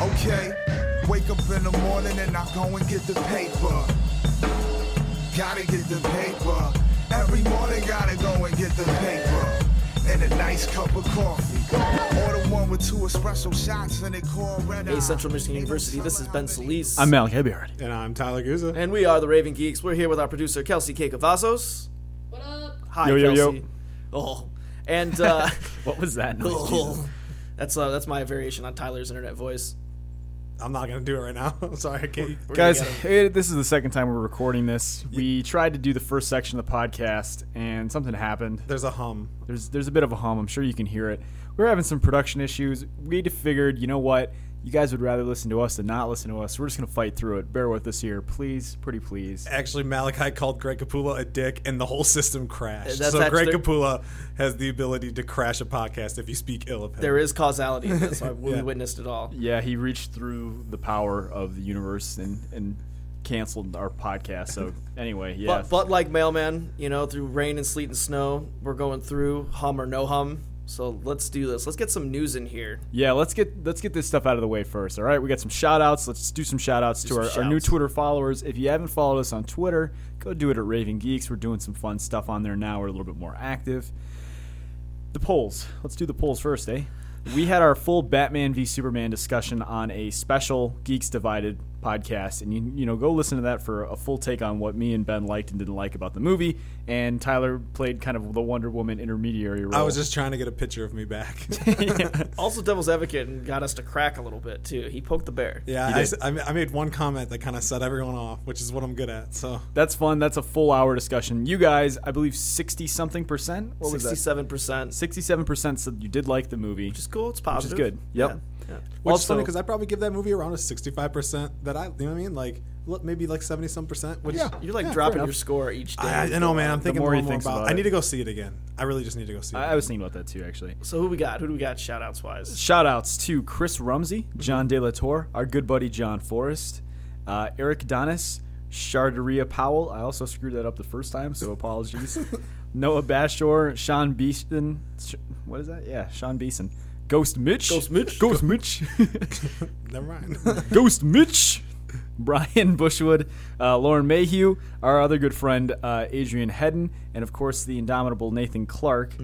Okay, wake up in the morning and I go and get the paper. Gotta get the paper. Every morning gotta go and get the paper. And a nice cup of coffee. Order one with two espresso shots and it call red Hey, Central Michigan University, this is Ben Solis. I'm Malik Eberhard. And I'm Tyler Guza. and we are the Raven Geeks. We're here with our producer, Kelsey K. Cavazos. What up? Hi, Yo, yo, yo. Oh. And, uh, What was that noise? Oh. that's, uh, that's my variation on Tyler's internet voice. I'm not gonna do it right now. I'm sorry, I can't. Guys, eh, this is the second time we're recording this. We tried to do the first section of the podcast, and something happened. There's a hum. There's there's a bit of a hum. I'm sure you can hear it. We're having some production issues. We figured, you know what? You guys would rather listen to us than not listen to us. We're just gonna fight through it. Bear with us here, please, pretty please. Actually, Malachi called Greg Capullo a dick, and the whole system crashed. That's so Greg Capullo has the ability to crash a podcast if you speak ill of him. There is causality in this. I- We Yeah. witnessed it all. Yeah, he reached through the power of the universe and and canceled our podcast. So anyway, yeah. But, but like Mailman, you know, through rain and sleet and snow, we're going through hum or no hum. So let's do this. Let's get some news in here. Yeah, let's get let's get this stuff out of the way first. All right, we got some shout outs. Let's do some shout outs to our, our new. Twitter followers. If you haven't followed us on Twitter, go do it at Raven Geeks. We're doing some fun stuff on there now. We're a little bit more active. The polls. Let's do the polls first, eh? We had our full Batman v Superman discussion on a special Geeks Divided podcast, and you you know go listen to that for a full take on what me and Ben liked and didn't like about the movie. And Tyler played kind of the Wonder Woman intermediary role. I was just trying to get a picture of me back. Also, Devil's Advocate and got us to crack a little bit too. He poked the bear. yeah, You I, did. s- I ma- I made one comment that kind of set everyone off, which is what I'm good at. So That's fun. That's a full hour discussion. You guys, I believe sixty something percent. What was that? Sixty-seven percent. Sixty-seven percent said you did like the movie. Which is cool. It's positive. Which is good. Yep. Yeah. Yeah. Which is Also- funny because I probably give that movie around a 65% that I, you know what I mean? Like, look, maybe like 70 some percent. Which, Yeah. You're like Yeah, dropping your score each day. I, I know, man. I'm thinking more more, he and more thinks about, about I need to go see it again. I really just need to go see it. I, I was thinking about that too, actually. So who we got? Who do we got? Shout outs wise. Shout outs to Chris Rumsey, John De La Torre, our good buddy John Forrest, uh, Eric Donis, Shardaria Powell. I also screwed that up the first time, so apologies. Noah Bashor, Sean Beeston. What is that? Yeah, Sean Beeson. Ghost Mitch. Ghost Mitch? Ghost Mitch. Never mind. Ghost Mitch, Brian Brushwood, uh, Lauren Mayhew, our other good friend uh, Adrian Hedden, and of course the indomitable Nathan Clark.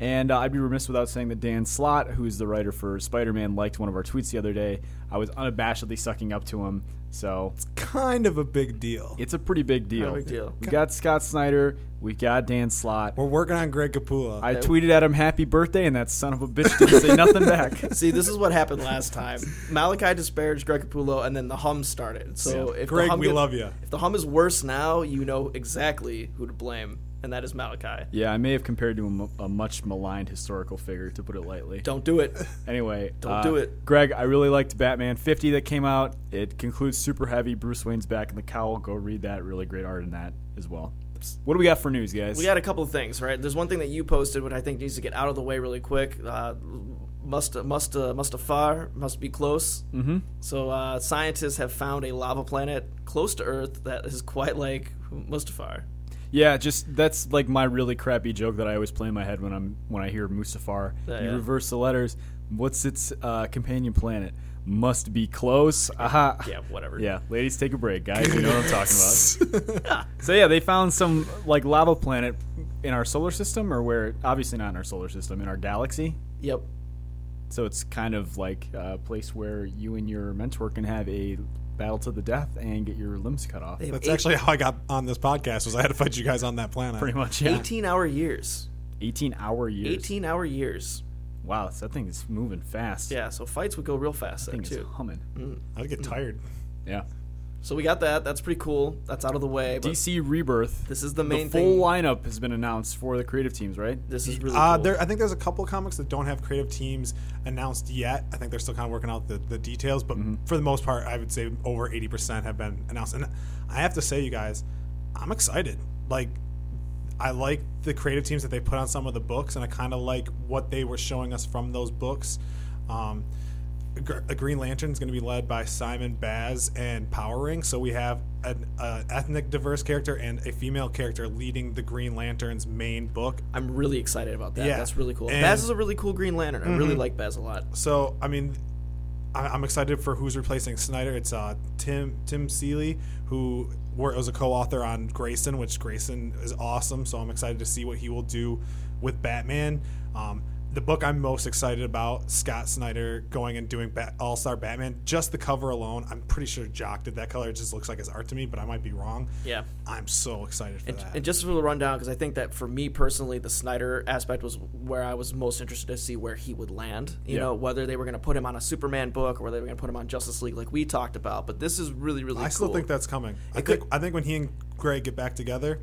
And uh, I'd be remiss without saying that Dan Slott, who's the writer for Spider-Man, liked one of our tweets the other day. I was unabashedly sucking up to him, so it's kind of a big deal. it's a pretty big deal. Not a big deal. We got Scott Snyder, we got Dan Slott. We're working on Greg Capullo. I tweeted at him happy birthday, and that son of a bitch didn't say nothing back. See, this is what happened last time. Malachi disparaged Greg Capullo, and then the hum started. So if Greg, the hum we gets- love you. If the hum is worse now, you know exactly who to blame, and that is Malachi. Yeah, I may have compared to a, a much maligned historical figure, to put it lightly. Don't do it. Anyway, Don't uh, do it. Greg. I really liked Batman 50 that came out. It concludes super heavy. Bruce Wayne's back in the cowl. Go read that. Really great art in that as well. What do we got for news, guys? We got a couple of things, right? There's one thing that you posted, which I think needs to get out of the way really quick. Uh, must must uh, Mustafar must be close. Mm-hmm. So uh, scientists have found a lava planet close to Earth that is quite like Mustafar. Yeah, just that's like my really crappy joke that I always play in my head when I'm when I hear Mustafar. Yeah, you yeah. reverse the letters. What's its uh, companion planet? Must be close. Aha. Yeah, whatever. Yeah, ladies, take a break, guys. You know what I'm talking about. So yeah, they found some like lava planet in our solar system, or where obviously not in our solar system, in our galaxy. Yep. So it's kind of like a place where you and your mentor can have a battle to the death and get your limbs cut off. That's eight- actually how I got on this podcast. Was I had to fight you guys on that planet? Pretty much, yeah. 18 hour years. 18 hour years. 18 hour years. Wow, that thing is moving fast. Yeah, so fights would go real fast that then thing is too. humming. Mm. I'd get mm. tired. Yeah. So we got that. That's pretty cool. That's out of the way. But DC Rebirth. this is the main The main full thing. lineup has been announced for the creative teams, right? This is really Uh, cool. there, I think there's a couple of comics that don't have creative teams announced yet. I think they're still kind of working out the, the details, but Mm-hmm. for the most part, I would say over 80% have been announced. And I have to say, you guys, I'm excited. Like, I like the creative teams that they put on some of the books, and I kind of like what they were showing us from those books. Um, Gr- a Green Lantern is going to be led by Simon Baz and Powering. So we have an uh, ethnic diverse character and a female character leading the Green Lantern's main book. I'm really excited about that. Yeah. That's really cool. And- Baz is a really cool Green Lantern. I really like Baz a lot. So I mean, I- I'm excited for who's replacing Snyder. It's uh, Tim Tim Seeley, who was a co-author on Grayson, which Grayson is awesome. So I'm excited to see what he will do with Batman. Um, the book I'm most excited about, Scott Snyder going and doing Bat- All Star Batman. Just the cover alone, I'm pretty sure Jock did that color. It just looks like his art to me, but I might be wrong. Yeah. I'm so excited for And, that. and just for the rundown, because I think that for me personally, the Snyder aspect was where I was most interested to see where he would land. You Yeah. know, whether they were going to put him on a Superman book or whether they were going to put him on Justice League, like we talked about. But this is really, really I still think that's coming. I It think I think when he and Greg get back together,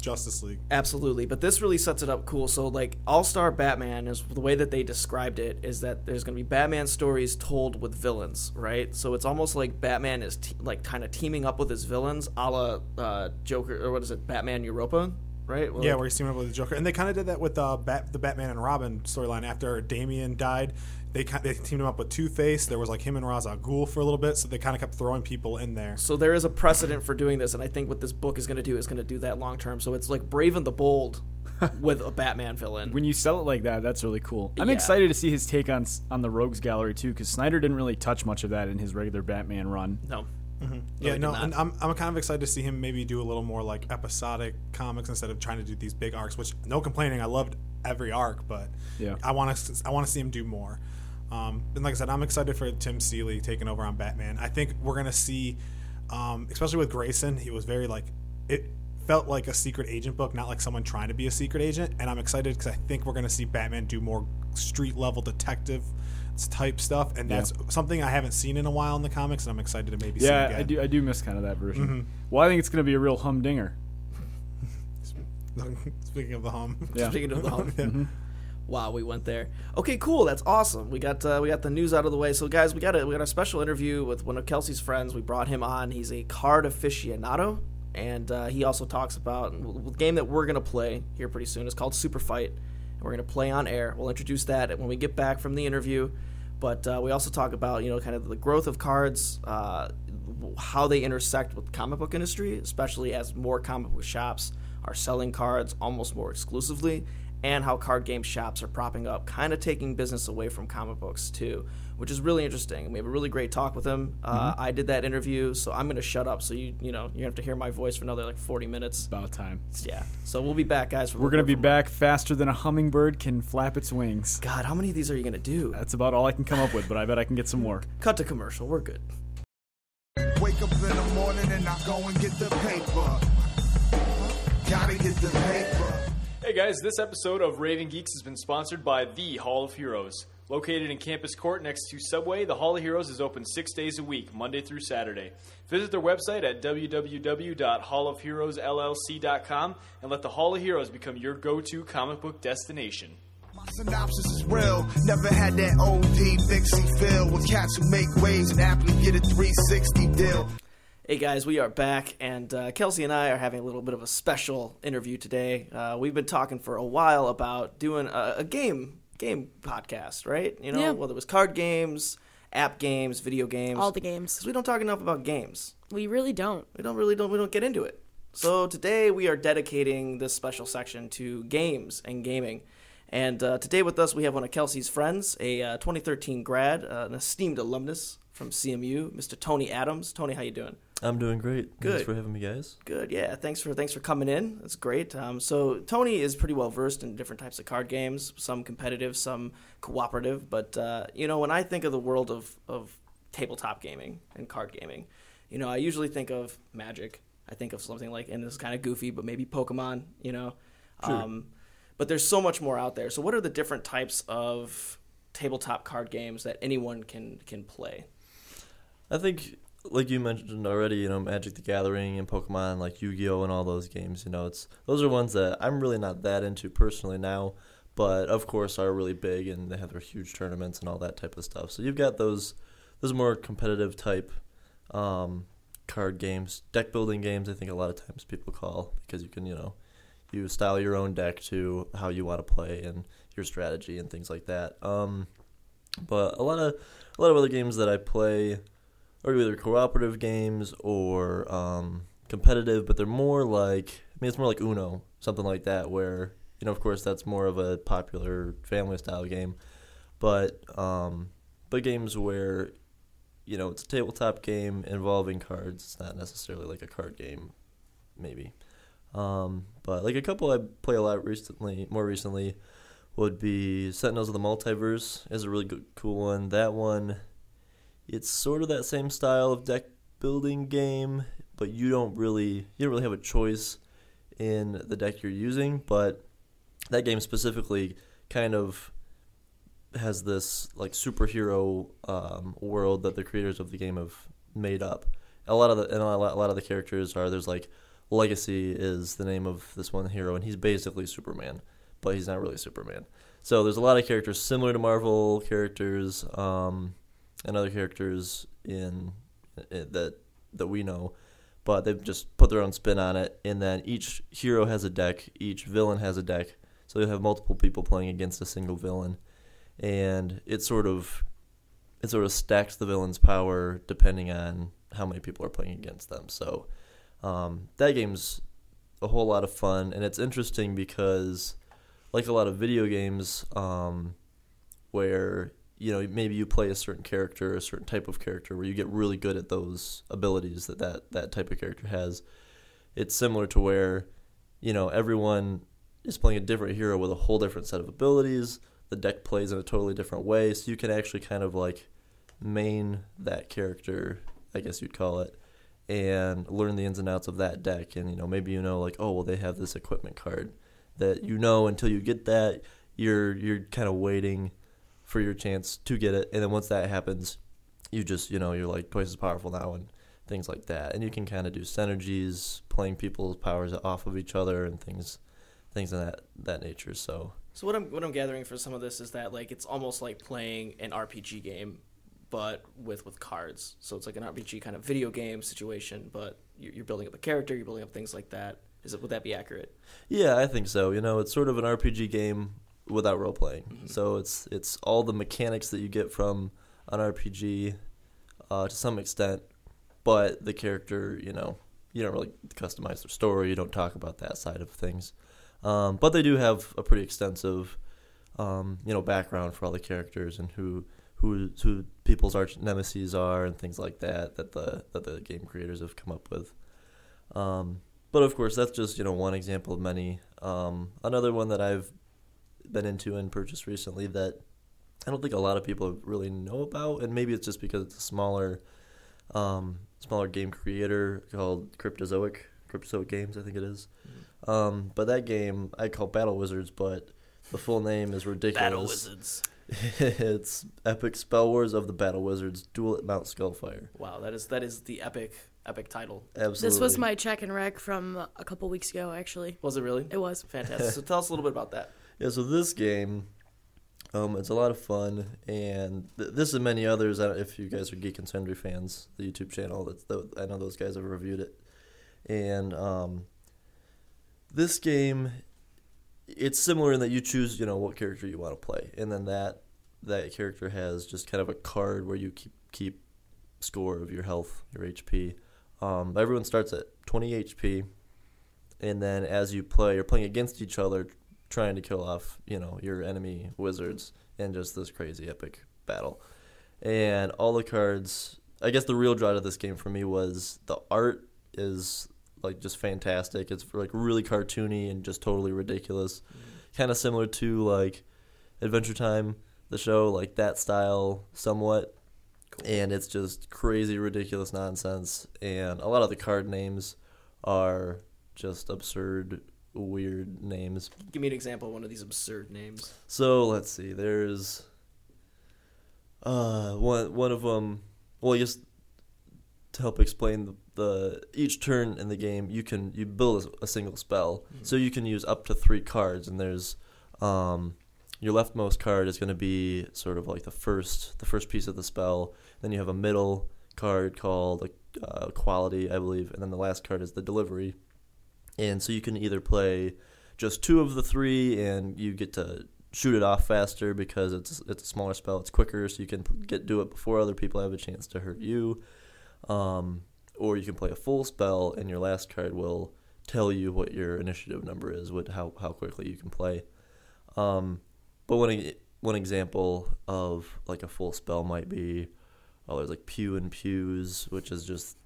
Justice League. Absolutely, but this really sets it up cool. So, like, All Star Batman is the way that they described it is that there's going to be Batman stories told with villains, right? So it's almost like Batman is te- like kind of teaming up with his villains, a la uh, Joker or what is it, Batman Europa, right? Well, Yeah, like- where he's teaming up with the Joker, and they kind of did that with uh, Bat, the Batman and Robin storyline after Damian died. They ki- they teamed him up with Two Face. There was like him and Ra's al Ghul for a little bit, so they kind of kept throwing people in there. So there is a precedent for doing this, and I think what this book is going to do is going to do that long term. So it's like Brave and the Bold with a Batman villain. When you sell it like that, that's really cool. I'm Yeah. excited to see his take on on the Rogues Gallery too, because Snyder didn't really touch much of that in his regular Batman run. no, mm-hmm. yeah, he no, and I'm, I'm kind of excited to see him maybe do a little more like episodic comics instead of trying to do these big arcs. Which no complaining, I loved every arc, but Yeah. I want to I want to see him do more. Um, and like I said, I'm excited for Tim Seeley taking over on Batman. I think we're gonna see, um, especially with Grayson, he was very like it felt like a secret agent book, not like someone trying to be a secret agent. And I'm excited because I think we're gonna see Batman do more street level detective type stuff, and that's something I haven't seen in a while in the comics, and I'm excited to maybe see Yeah, again. I do. I do miss kind of that version. Mm-hmm. Well, I think it's going to be a real humdinger. Speaking of the hum, Yeah. Speaking of the home. Wow, we went there. Okay, cool. That's awesome. We got uh, we got the news out of the way. So, guys, we got a we got a special interview with one of Kelsey's friends. We brought him on. He's a card aficionado, and uh, he also talks about the game that we're gonna play here pretty soon. It's called Super Fight, and we're gonna play on air. We'll introduce that when we get back from the interview. But uh, we also talk about you know kind of the growth of cards, uh, how they intersect with the comic book industry, especially as more comic book shops are selling cards almost more exclusively, and how card game shops are propping up, kind of taking business away from comic books too, which is really interesting. We have a really great talk with him. Uh, I did that interview, so I'm going to shut up. So you you know you have to hear my voice for another like 40 minutes. About time. Yeah. So we'll be back, guys. We're going to be from- back faster than a hummingbird can flap its wings. God, how many of these are you going to do? That's about all I can come up with, but I bet I can get some more. Cut to commercial. We're good. Wake up in the morning and I go and get the paper. Gotta get the paper. Hey guys, this episode of Raven Geeks has been sponsored by The Hall of Heroes. Located in Campus Court next to Subway, the Hall of Heroes is open six days a week, Monday through Saturday. Visit their website at www.hallofheroesllc.com and let the Hall of Heroes become your go to comic book destination. My synopsis is real. Never had that OD Dixie feel with cats who make waves and aptly get a 360 deal. Hey guys, we are back, and uh, Kelsey and I are having a little bit of a special interview today. Uh, we've been talking for a while about doing a, a game game podcast, right? You know, Yeah. whether it was card games, app games, video games, all the games. because we don't talk enough about games. We really don't. We don't really don't we don't get into it. So today we are dedicating this special section to games and gaming. And uh, today with us we have one of Kelsey's friends, a uh, 2013 grad, uh, an esteemed alumnus from CMU, Mr. Tony Adams. Tony, how you doing? I'm doing great. Good. Thanks for having me, guys. Good, yeah. Thanks for thanks for coming in. That's great. Um, so Tony is pretty well versed in different types of card games, some competitive, some cooperative. But uh, you know, when I think of the world of of tabletop gaming and card gaming, you know, I usually think of Magic. I think of something like, and this is kind of goofy, but maybe Pokemon. You know, um, but there's so much more out there. So what are the different types of tabletop card games that anyone can can play? I think, like you mentioned already, you know, Magic the Gathering and Pokemon, like Yu Gi Oh, and all those games. You know, it's those are ones that I'm really not that into personally now, but of course are really big and they have their huge tournaments and all that type of stuff. So you've got those those more competitive type um, card games, deck building games. I think a lot of times people call because you can, you know, you style your own deck to how you want to play and your strategy and things like that. Um, but a lot of a lot of other games that I play are either cooperative games or um, competitive, but they're more like I mean it's more like Uno, something like that, where you know of course that's more of a popular family style game, but um, but games where you know, it's a tabletop game involving cards. It's not necessarily like a card game, maybe. Um, but like a couple I play a lot recently, more recently, would be Sentinels of the Multiverse is a really good, cool one. That one, it's sort of that same style of deck building game, but you don't really you don't really have a choice in the deck you're using. But that game specifically kind of has this like superhero um, world that the creators of the game have made up. A lot of the and a lot, a lot of the characters are there's like Legacy is the name of this one hero, and he's basically Superman, but he's not really Superman. So there's a lot of characters similar to Marvel characters um, and other characters in, that that we know, but they've just put their own spin on it. And then each hero has a deck, each villain has a deck, so you have multiple people playing against a single villain, and it sort of it sort of stacks the villain's power depending on how many people are playing against them. So um, that game's a whole lot of fun, and it's interesting because, like a lot of video games, um, where you know maybe you play a certain character, a certain type of character, where you get really good at those abilities that that, that type of character has. It's similar to where you know everyone is playing a different hero with a whole different set of abilities. The deck plays in a totally different way, so you can actually kind of like main that character, I guess you'd call it, and learn the ins and outs of that deck. And you know, maybe you know like, oh well, they have this equipment card that you know until you get that, you're you're kind of waiting for your chance to get it, and then once that happens, you just you know you're like twice as powerful now and things like that. And you can kind of do synergies, playing people's powers off of each other and things things of that that nature. So So what I'm what I'm gathering for some of this is that like it's almost like playing an RPG game, but with with cards. So it's like an RPG kind of video game situation, but you're, you're building up a character, you're building up things like that. Is it would that be accurate? Yeah, I think so. You know, it's sort of an RPG game without role playing. So it's it's all the mechanics that you get from an RPG uh, to some extent, but the character, you know, you don't really customize their story. You don't talk about that side of things. Um, but they do have a pretty extensive, um, you know, background for all the characters and who who who people's arch nemesis are and things like that that the that the game creators have come up with. Um, but of course, that's just you know one example of many. Um, another one that I've been into and purchased recently that I don't think a lot of people really know about, and maybe it's just because it's a smaller, um, smaller game creator called Cryptozoic, Cryptozoic Games, I think it is. Um, but that game I call Battle Wizards, but the full name is ridiculous. Battle Wizards. it's Epic Spell Wars of the Battle Wizards Duel at Mount Skullfire. Wow, that is that is the epic epic title. Absolutely. This was my check and rec from a couple weeks ago, actually. Was it really? It was. Fantastic. so tell us a little bit about that. Yeah, so this game, um, it's a lot of fun, and th- this and many others. If you guys are Geek and Sundry fans, the YouTube channel, that's the, I know those guys have reviewed it, and um, this game, it's similar in that you choose, you know, what character you want to play, and then that that character has just kind of a card where you keep keep score of your health, your HP. Um, everyone starts at 20 HP, and then as you play, you're playing against each other, trying to kill off, you know, your enemy wizards in just this crazy epic battle. And all the cards, I guess the real draw to this game for me was the art is like just fantastic. It's like really cartoony and just totally ridiculous. Mm-hmm. Kind of similar to like Adventure Time, the show, like that style somewhat. And it's just crazy, ridiculous nonsense. And a lot of the card names are just absurd, weird names. Give me an example of one of these absurd names. So let's see. There's uh one one of them. Well, just to help explain the, the each turn in the game, you can you build a, a single spell, so you can use up to three cards, and there's um your leftmost card is going to be sort of like the first the first piece of the spell. Then you have a middle card called uh, quality, I believe, and then the last card is the delivery. And so you can either play just two of the three, and you get to shoot it off faster because it's it's a smaller spell. It's quicker, so you can get do it before other people have a chance to hurt you. Um, or you can play a full spell, and your last card will tell you what your initiative number is, what how how quickly you can play. Um, but one one example of like a full spell might be oh, there's like Pew and Pews, which is just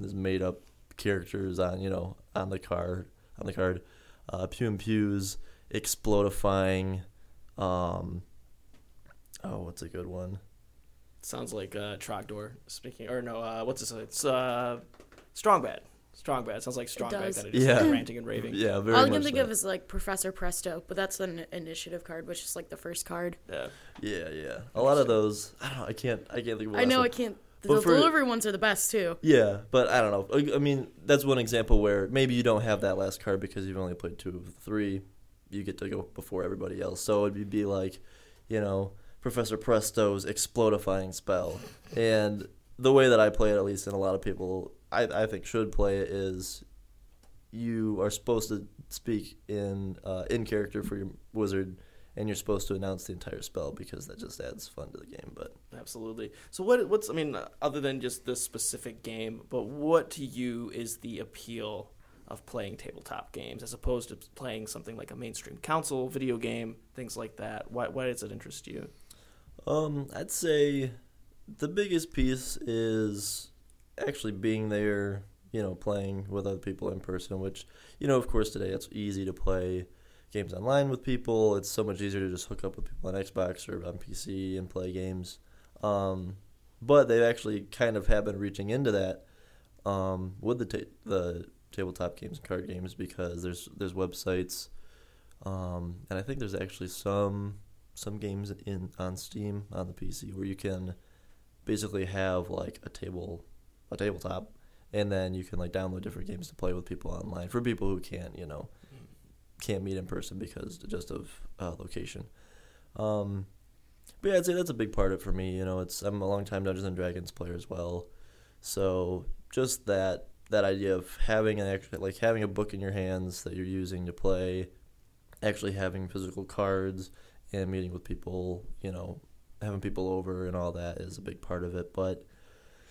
is made up characters on you know on the card on the card. Uh, Pew and Pews, Explodifying. Um, oh, what's a good one? Sounds like uh, Trogdor speaking, or no, uh, what's this? It's uh, Strong Bad. Strong Bad. Sounds like Strong Bad. does. Kind of just Yeah. ranting and raving. Yeah, very All I much can think so. of is like Professor Presto, but that's an initiative card, which is like the first card. Yeah. Yeah, yeah. A lot of those. I don't know. I can't. I can't think of. the I know one. I can't. The for- delivery ones are the best too. Yeah, but I don't know. I- mean, that's one example where maybe you don't have that last card because you've only played two of the three. You get to go before everybody else. So it'd be like, you know, Professor Presto's explodifying spell. And the way that I play it, at least, and a lot of people I, I think should play it, is you are supposed to speak in uh, in character for your wizard, and you're supposed to announce the entire spell because that just adds fun to the game. But Absolutely. So what? What's I mean, other than just this specific game, but what to you is the appeal of playing tabletop games as opposed to playing something like a mainstream console video game, things like that? Why? Why does it interest you? Um, I'd say the biggest piece is actually being there, you know, playing with other people in person, which, you know, of course, today it's easy to play games online with people. It's so much easier to just hook up with people on Xbox or on PC and play games. Um, but they actually kind of have been reaching into that um, with the ta- the tabletop games and card games because there's there's websites, um, and I think there's actually some some games in on Steam on the PC where you can basically have like a table a tabletop and then you can like download different games to play with people online for people who can't you know can't meet in person because just of uh, location um, but yeah I'd say that's a big part of it for me you know it's I'm a long time Dungeons and Dragons player as well so just that that idea of having an actual like having a book in your hands that you're using to play actually having physical cards and meeting with people, you know, having people over and all that is a big part of it. But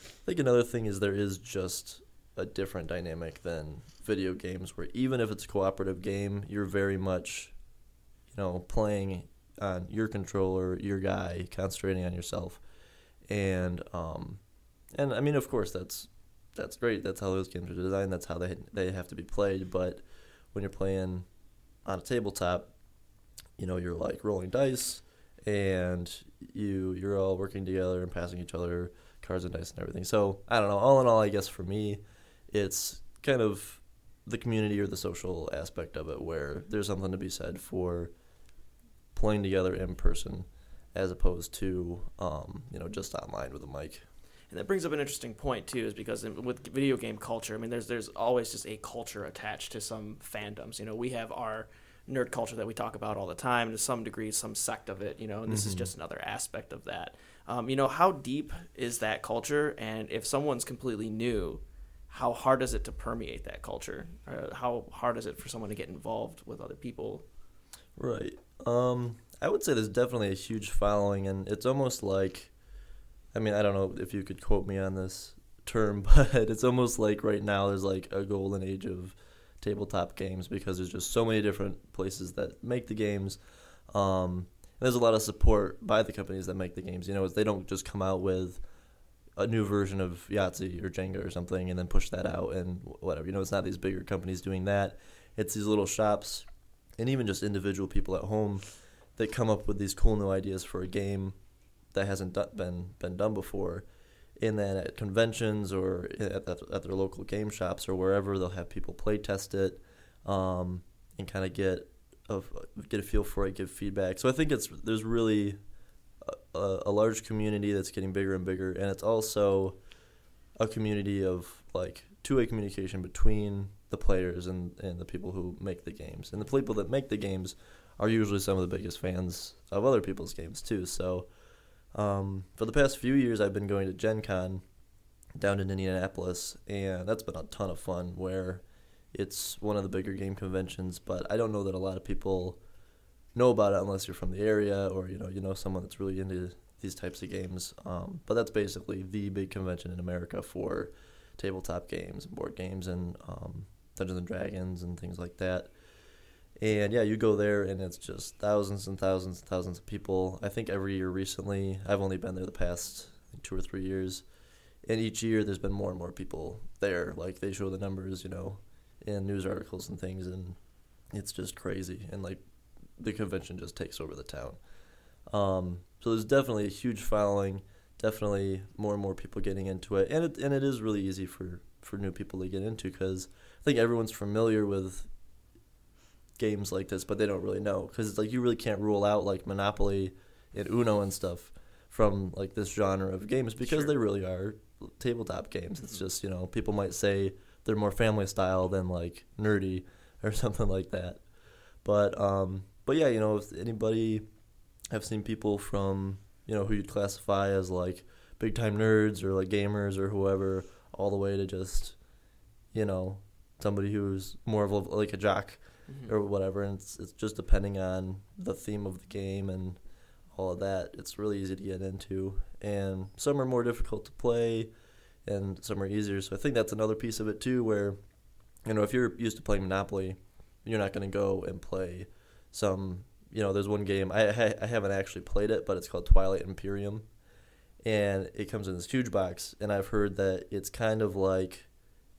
I think another thing is there is just a different dynamic than video games where even if it's a cooperative game, you're very much, you know, playing on your controller, your guy, concentrating on yourself. And um and I mean of course that's that's great. That's how those games are designed. That's how they they have to be played, but when you're playing on a tabletop, you know you're like rolling dice and you you're all working together and passing each other cards and dice and everything so i don't know all in all i guess for me it's kind of the community or the social aspect of it where there's something to be said for playing together in person as opposed to um, you know just online with a mic And that brings up an interesting point too, is because with video game culture, I mean, there's there's always just a culture attached to some fandoms. You know, we have our nerd culture that we talk about all the time, and to some degree, some sect of it. You know, and this is just another aspect of that. Um, you know, how deep is that culture? And if someone's completely new, how hard is it to permeate that culture? Or how hard is it for someone to get involved with other people? Right. Um, I would say there's definitely a huge following, and it's almost like, I mean, I don't know if you could quote me on this term, but it's almost like right now there's like a golden age of tabletop games because there's just so many different places that make the games. Um, there's a lot of support by the companies that make the games. You know, they don't just come out with a new version of Yahtzee or Jenga or something and then push that out and whatever. You know, it's not these bigger companies doing that. It's these little shops and even just individual people at home that come up with these cool new ideas for a game that hasn't been been done before. And then at conventions or at, at, at their local game shops or wherever, they'll have people play test it um, and kind of get a, get a feel for it, give feedback. So I think it's there's really a, large community that's getting bigger and bigger, and it's also a community of like two-way communication between the players and, and the people who make the games. And the people that make the games are usually some of the biggest fans of other people's games too. So um, for the past few years, I've been going to Gen Con down in Indianapolis, and that's been a ton of fun. Where it's one of the bigger game conventions, but I don't know that a lot of people know about it unless you're from the area or you know you know someone that's really into these types of games. Um, but that's basically the big convention in America for tabletop games and board games and um, Dungeons and Dragons and things like that. And yeah, you go there and it's just thousands and thousands and thousands of people. I think every year recently, I've only been there the past two or three years, and each year there's been more and more people there. Like they show the numbers, you know, in news articles and things, and it's just crazy. And like the convention just takes over the town. Um, so there's definitely a huge following. Definitely more and more people getting into it, and it and it is really easy for for new people to get into because I think everyone's familiar with games like this, but they don't really know because it's like you really can't rule out like Monopoly and Uno and stuff from like this genre of games because Sure. they really are tabletop games. It's just you know people might say they're more family style than like nerdy or something like that. But um, but yeah, you know if anybody, I've seen people from you know who you'd classify as like big time nerds or like gamers or whoever, all the way to just you know somebody who's more of a, like a jock Mhm. or whatever, and it's, it's just depending on the theme of the game and all of that. It's really easy to get into, and some are more difficult to play, and some are easier. So I think that's another piece of it too, where you know if you're used to playing Monopoly, you're not going to go and play some. You know, there's one game I ha- I haven't actually played it, but it's called Twilight Imperium, and it comes in this huge box, and I've heard that it's kind of like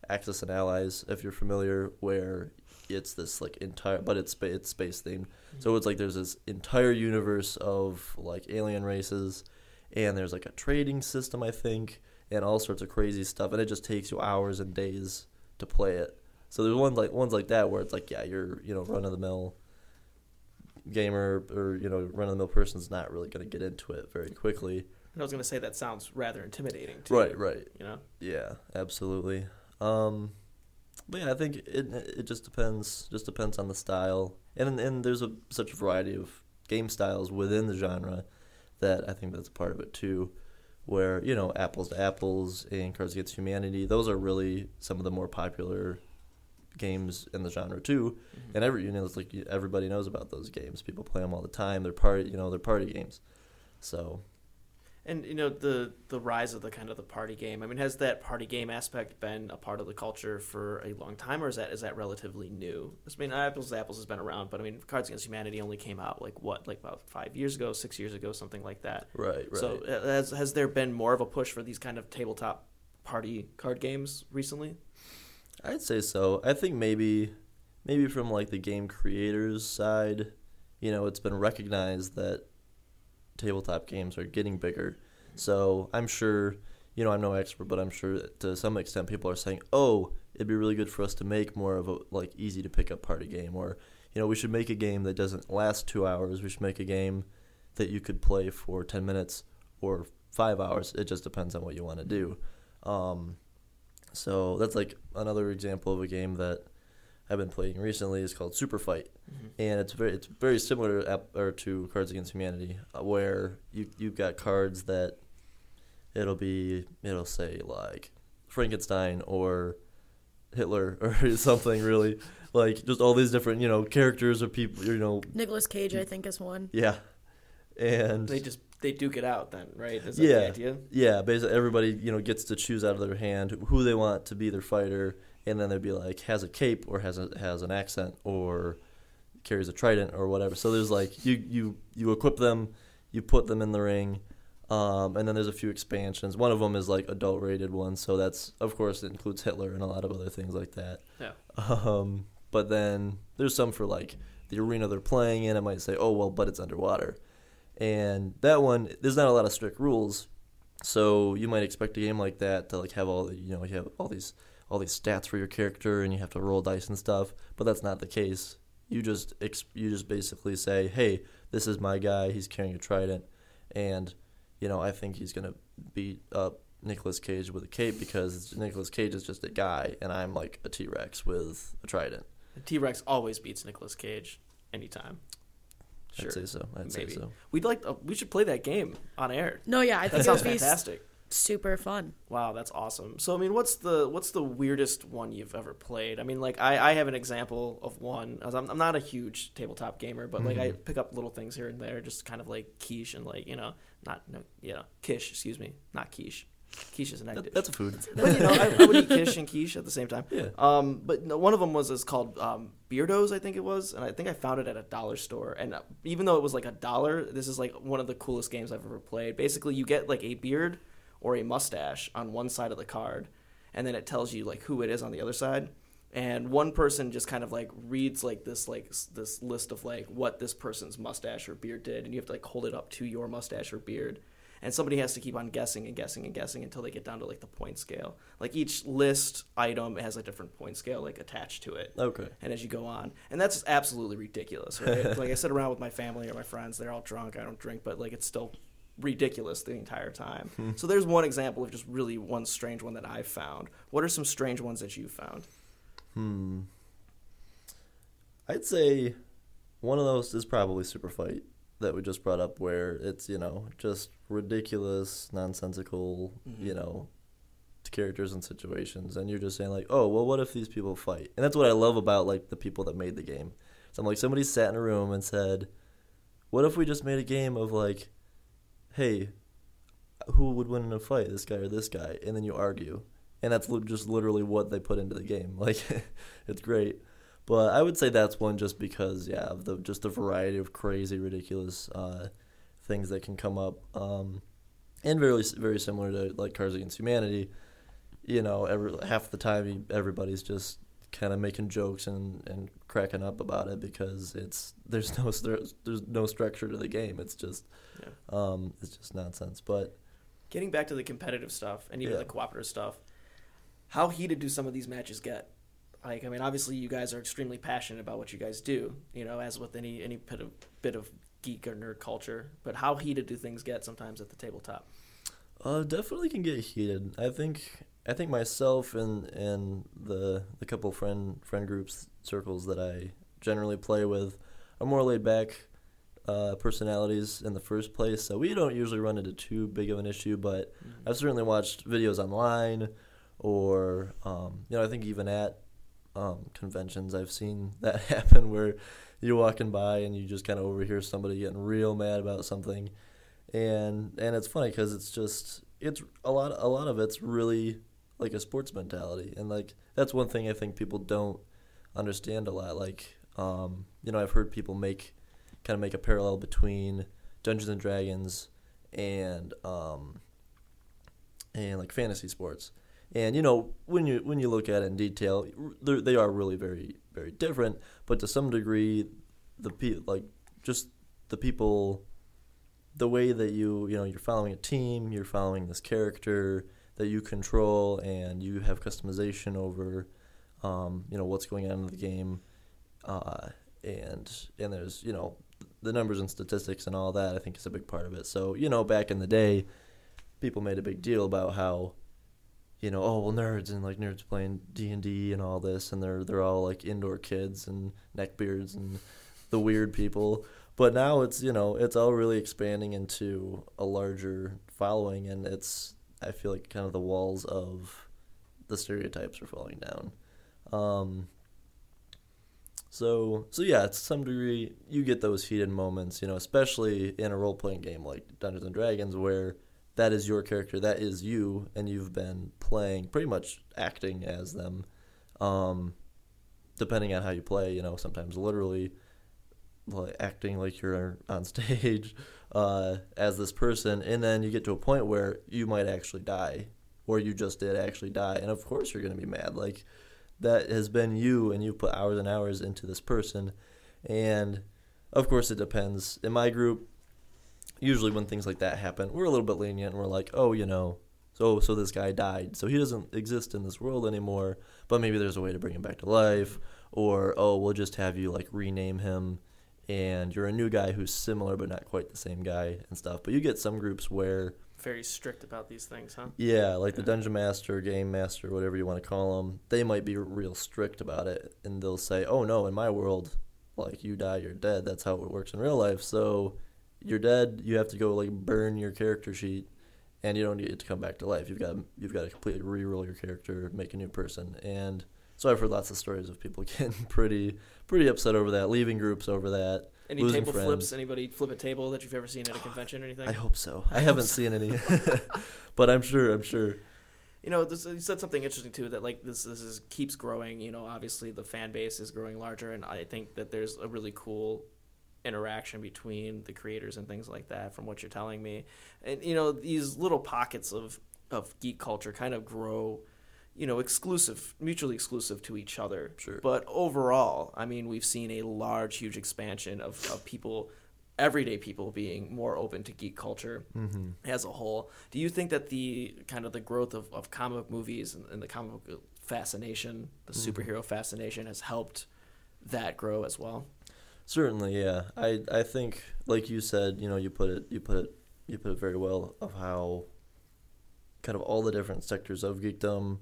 Axis and Allies, if you're familiar, where it's this like entire, but it's spa- it's space themed. So mm-hmm. it's like there's this entire universe of like alien races, and there's like a trading system, I think, and all sorts of crazy stuff, and it just takes you hours and days to play it. So there's one like ones like that where it's like yeah, you're you know run of the mill gamer or you know run of the mill person is not really going to get into it very quickly. And I was going to say that sounds rather intimidating too. Right, right. You know. Yeah, absolutely. Um, but yeah, I think it it just depends just depends on the style, and and there's a such a variety of game styles within the genre that I think that's part of it too. Where you know apples to apples and Cards Against Humanity, those are really some of the more popular games in the genre too. And every you know it's like everybody knows about those games. People play them all the time. They're party you know they're party games. So And you know the the rise of the kind of the party game. I mean, has that party game aspect been a part of the culture for a long time, or is that is that relatively new? I mean, Apples to Apples has been around, but I mean, Cards Against Humanity only came out like what, like about five years ago, six years ago, something like that. right, right. So uh, has has there been more of a push for these kind of tabletop party card games recently? I'd say so. I think maybe maybe from like the game creators side, you know, it's been recognized that tabletop games are getting bigger. So I'm sure, you know, I'm no expert, but I'm sure to some extent people are saying, "Oh, it'd be really good for us to make more of a like easy to pick up party game or you know, we should make a game that doesn't last 2 hours. We should make a game that you could play for 10 minutes or 5 hours. It just depends on what you want to do." Um, so that's like another example of a game that I've been playing recently is called Super Fight, and it's very it's very similar to, or to Cards Against Humanity, uh, where you you've got cards that it'll be it'll say like Frankenstein or Hitler or something really. Like just all these different you know characters or people you know Nicolas Cage, I think, is one. yeah, and They just they duke it out then, right? Is that yeah, the idea? yeah. Basically, everybody you know gets to choose out of their hand who they want to be their fighter, and then they'd be like has a cape or has a has an accent or carries a trident or whatever. So there's like you you you equip them, you put them in the ring, um, and then there's a few expansions. One of them is like adult rated one, so that's of course it includes Hitler and a lot of other things like that. Yeah. Um, but then there's some for like the arena they're playing in. It might say, oh well, but it's underwater, and that one there's not a lot of strict rules, so you might expect a game like that to like have all the, you know you have all these all these stats for your character and you have to roll dice and stuff. But that's not the case. You just you just basically say, hey, this is my guy. He's carrying a trident, and you know I think he's gonna beat up Nicolas Cage with a cape because Nicolas Cage is just a guy, and I'm like a T Rex with a trident. T Rex always beats Nicolas Cage anytime. Sure. I'd say so. I'd Maybe. say so. We'd like uh, we should play that game on air. No, yeah, I think it sounds would be fantastic. super fun. Wow, that's awesome. So I mean, what's the what's the weirdest one you've ever played? I mean, like I, I have an example of one. I'm, I'm not a huge tabletop gamer, but like I pick up little things here and there, just kind of like quiche and like you know, not no, you know, quiche. Excuse me, not quiche. Quiche is an egg That, that's a food. but you know, I, I would eat quiche and quiche at the same time. Yeah. Um, but no, one of them was is called um, Beardos, I think it was, and I think I found it at a dollar store. And uh, even though it was like a dollar, this is like one of the coolest games I've ever played. Basically, you get like a beard or a mustache on one side of the card, and then it tells you like who it is on the other side. And one person just kind of like reads like this like this list of like what this person's mustache or beard did, and you have to like hold it up to your mustache or beard, and somebody has to keep on guessing and guessing and guessing until they get down to like the point scale. Like each list item has a different point scale like attached to it Okay. and as you go on. And that's absolutely ridiculous, right? like I sit around with my family or my friends, they're all drunk. I don't drink, but like it's still ridiculous the entire time. so there's one example of just really one strange one that I've found. What are some strange ones that you found? Hmm. I'd say one of those is probably Super Fight that we just brought up, where it's you know just ridiculous, nonsensical, you mm-hmm. know, characters and situations, and you're just saying like, oh well, what if these people fight? And that's what I love about like the people that made the game. So I'm like, somebody sat in a room and said, what if we just made a game of like, hey, who would win in a fight, this guy or this guy? And then you argue and that's li- just literally what they put into the game. Like, it's great. But I would say that's one just because, yeah, of the just the variety of crazy, ridiculous uh, things that can come up, um, and very very similar to like Cards Against Humanity. You know, every half the time everybody's just kind of making jokes and, and cracking up about it because it's there's no there's, there's no structure to the game. It's just Yeah. um, it's just nonsense. But Getting back to the competitive stuff and even Yeah. the cooperative stuff, how heated do some of these matches get? Like, I mean, obviously you guys are extremely passionate about what you guys do, you know, as with any any bit of bit of geek or nerd culture. But how heated do things get sometimes at the tabletop? Uh, definitely can get heated. I think I think myself and and the the couple friend friend groups circles that I generally play with are more laid back uh, personalities in the first place, so we don't usually run into too big of an issue. But I've certainly watched videos online, or um, you know, I think even at um, conventions, I've seen that happen where you're walking by and you just kind of overhear somebody getting real mad about something, and and it's funny because it's just it's a lot a lot of it's really like a sports mentality, and like that's one thing I think people don't understand a lot. Like um, you know, I've heard people make kind of make a parallel between Dungeons and Dragons and um, and like fantasy sports. And you know, when you when you look at it in detail, they're- really very very different. But to some degree, the pe- like just the people, the way that you you know you're following a team, you're following this character that you control, and you have customization over, um, you know what's going on in the game, uh, and and there's you know the numbers and statistics and all that. I think is a big part of it. So you know, back in the day, people made a big deal about how you know, oh well, nerds and like nerds playing D and D and all this, and they're they're all like indoor kids and neckbeards and the weird people. But now it's you know it's all really expanding into a larger following, and it's I feel like kind of the walls of the stereotypes are falling down. Um, so so yeah, to some degree you get those heated moments, you know, especially in a role playing game like Dungeons and Dragons where that is your character, that is you, and you've been playing pretty much acting as them. Um, depending on how you play, you know, sometimes literally like acting like you're on stage uh, as this person, and then you get to a point where you might actually die, or you just did actually die, and of course you're gonna be mad. Like that has been you, and you put hours and hours into this person, and of course it depends. In my group, usually when things like that happen, we're a little bit lenient, and we're like, oh, you know. So, so this guy died, so he doesn't exist in this world anymore. But maybe there's a way to bring him back to life, or oh, we'll just have you like rename him, and you're a new guy who's similar but not quite the same guy and stuff. But you get some groups where Very strict about these things, huh? yeah, like the dungeon master, game master, whatever you want to call them, they might be real strict about it, and they'll say, "Oh no, in my world, like you die, you're dead. That's how it works in real life. So you're dead. You have to go like burn your character sheet, and you don't get to come back to life. You've got you've got to completely re-roll your character, make a new person, and." So I've heard lots of stories of people getting pretty pretty upset over that, leaving groups over that. Any losing table friends. flips? Anybody flip a table that you've ever seen at a convention or anything? I hope so. I haven't seen any, but I'm sure. I'm sure. you know, this, you said something interesting too. That like this, this is keeps growing. You know, obviously the fan base is growing larger, and I think that there's a really cool interaction between the creators and things like that. From what you're telling me, and you know, these little pockets of of geek culture kind of grow, you know, exclusive, mutually exclusive to each other. Sure. But overall, I mean, we've seen a large, huge expansion of, of people, everyday people being more open to geek culture mm-hmm. as a whole. Do you think that the kind of the growth of, of comic movies and, and the comic book fascination, the mm-hmm. superhero fascination, has helped that grow as well? Certainly, yeah. I I think, like you said, you know, you put it, you put it, you put it very well of how kind of all the different sectors of geekdom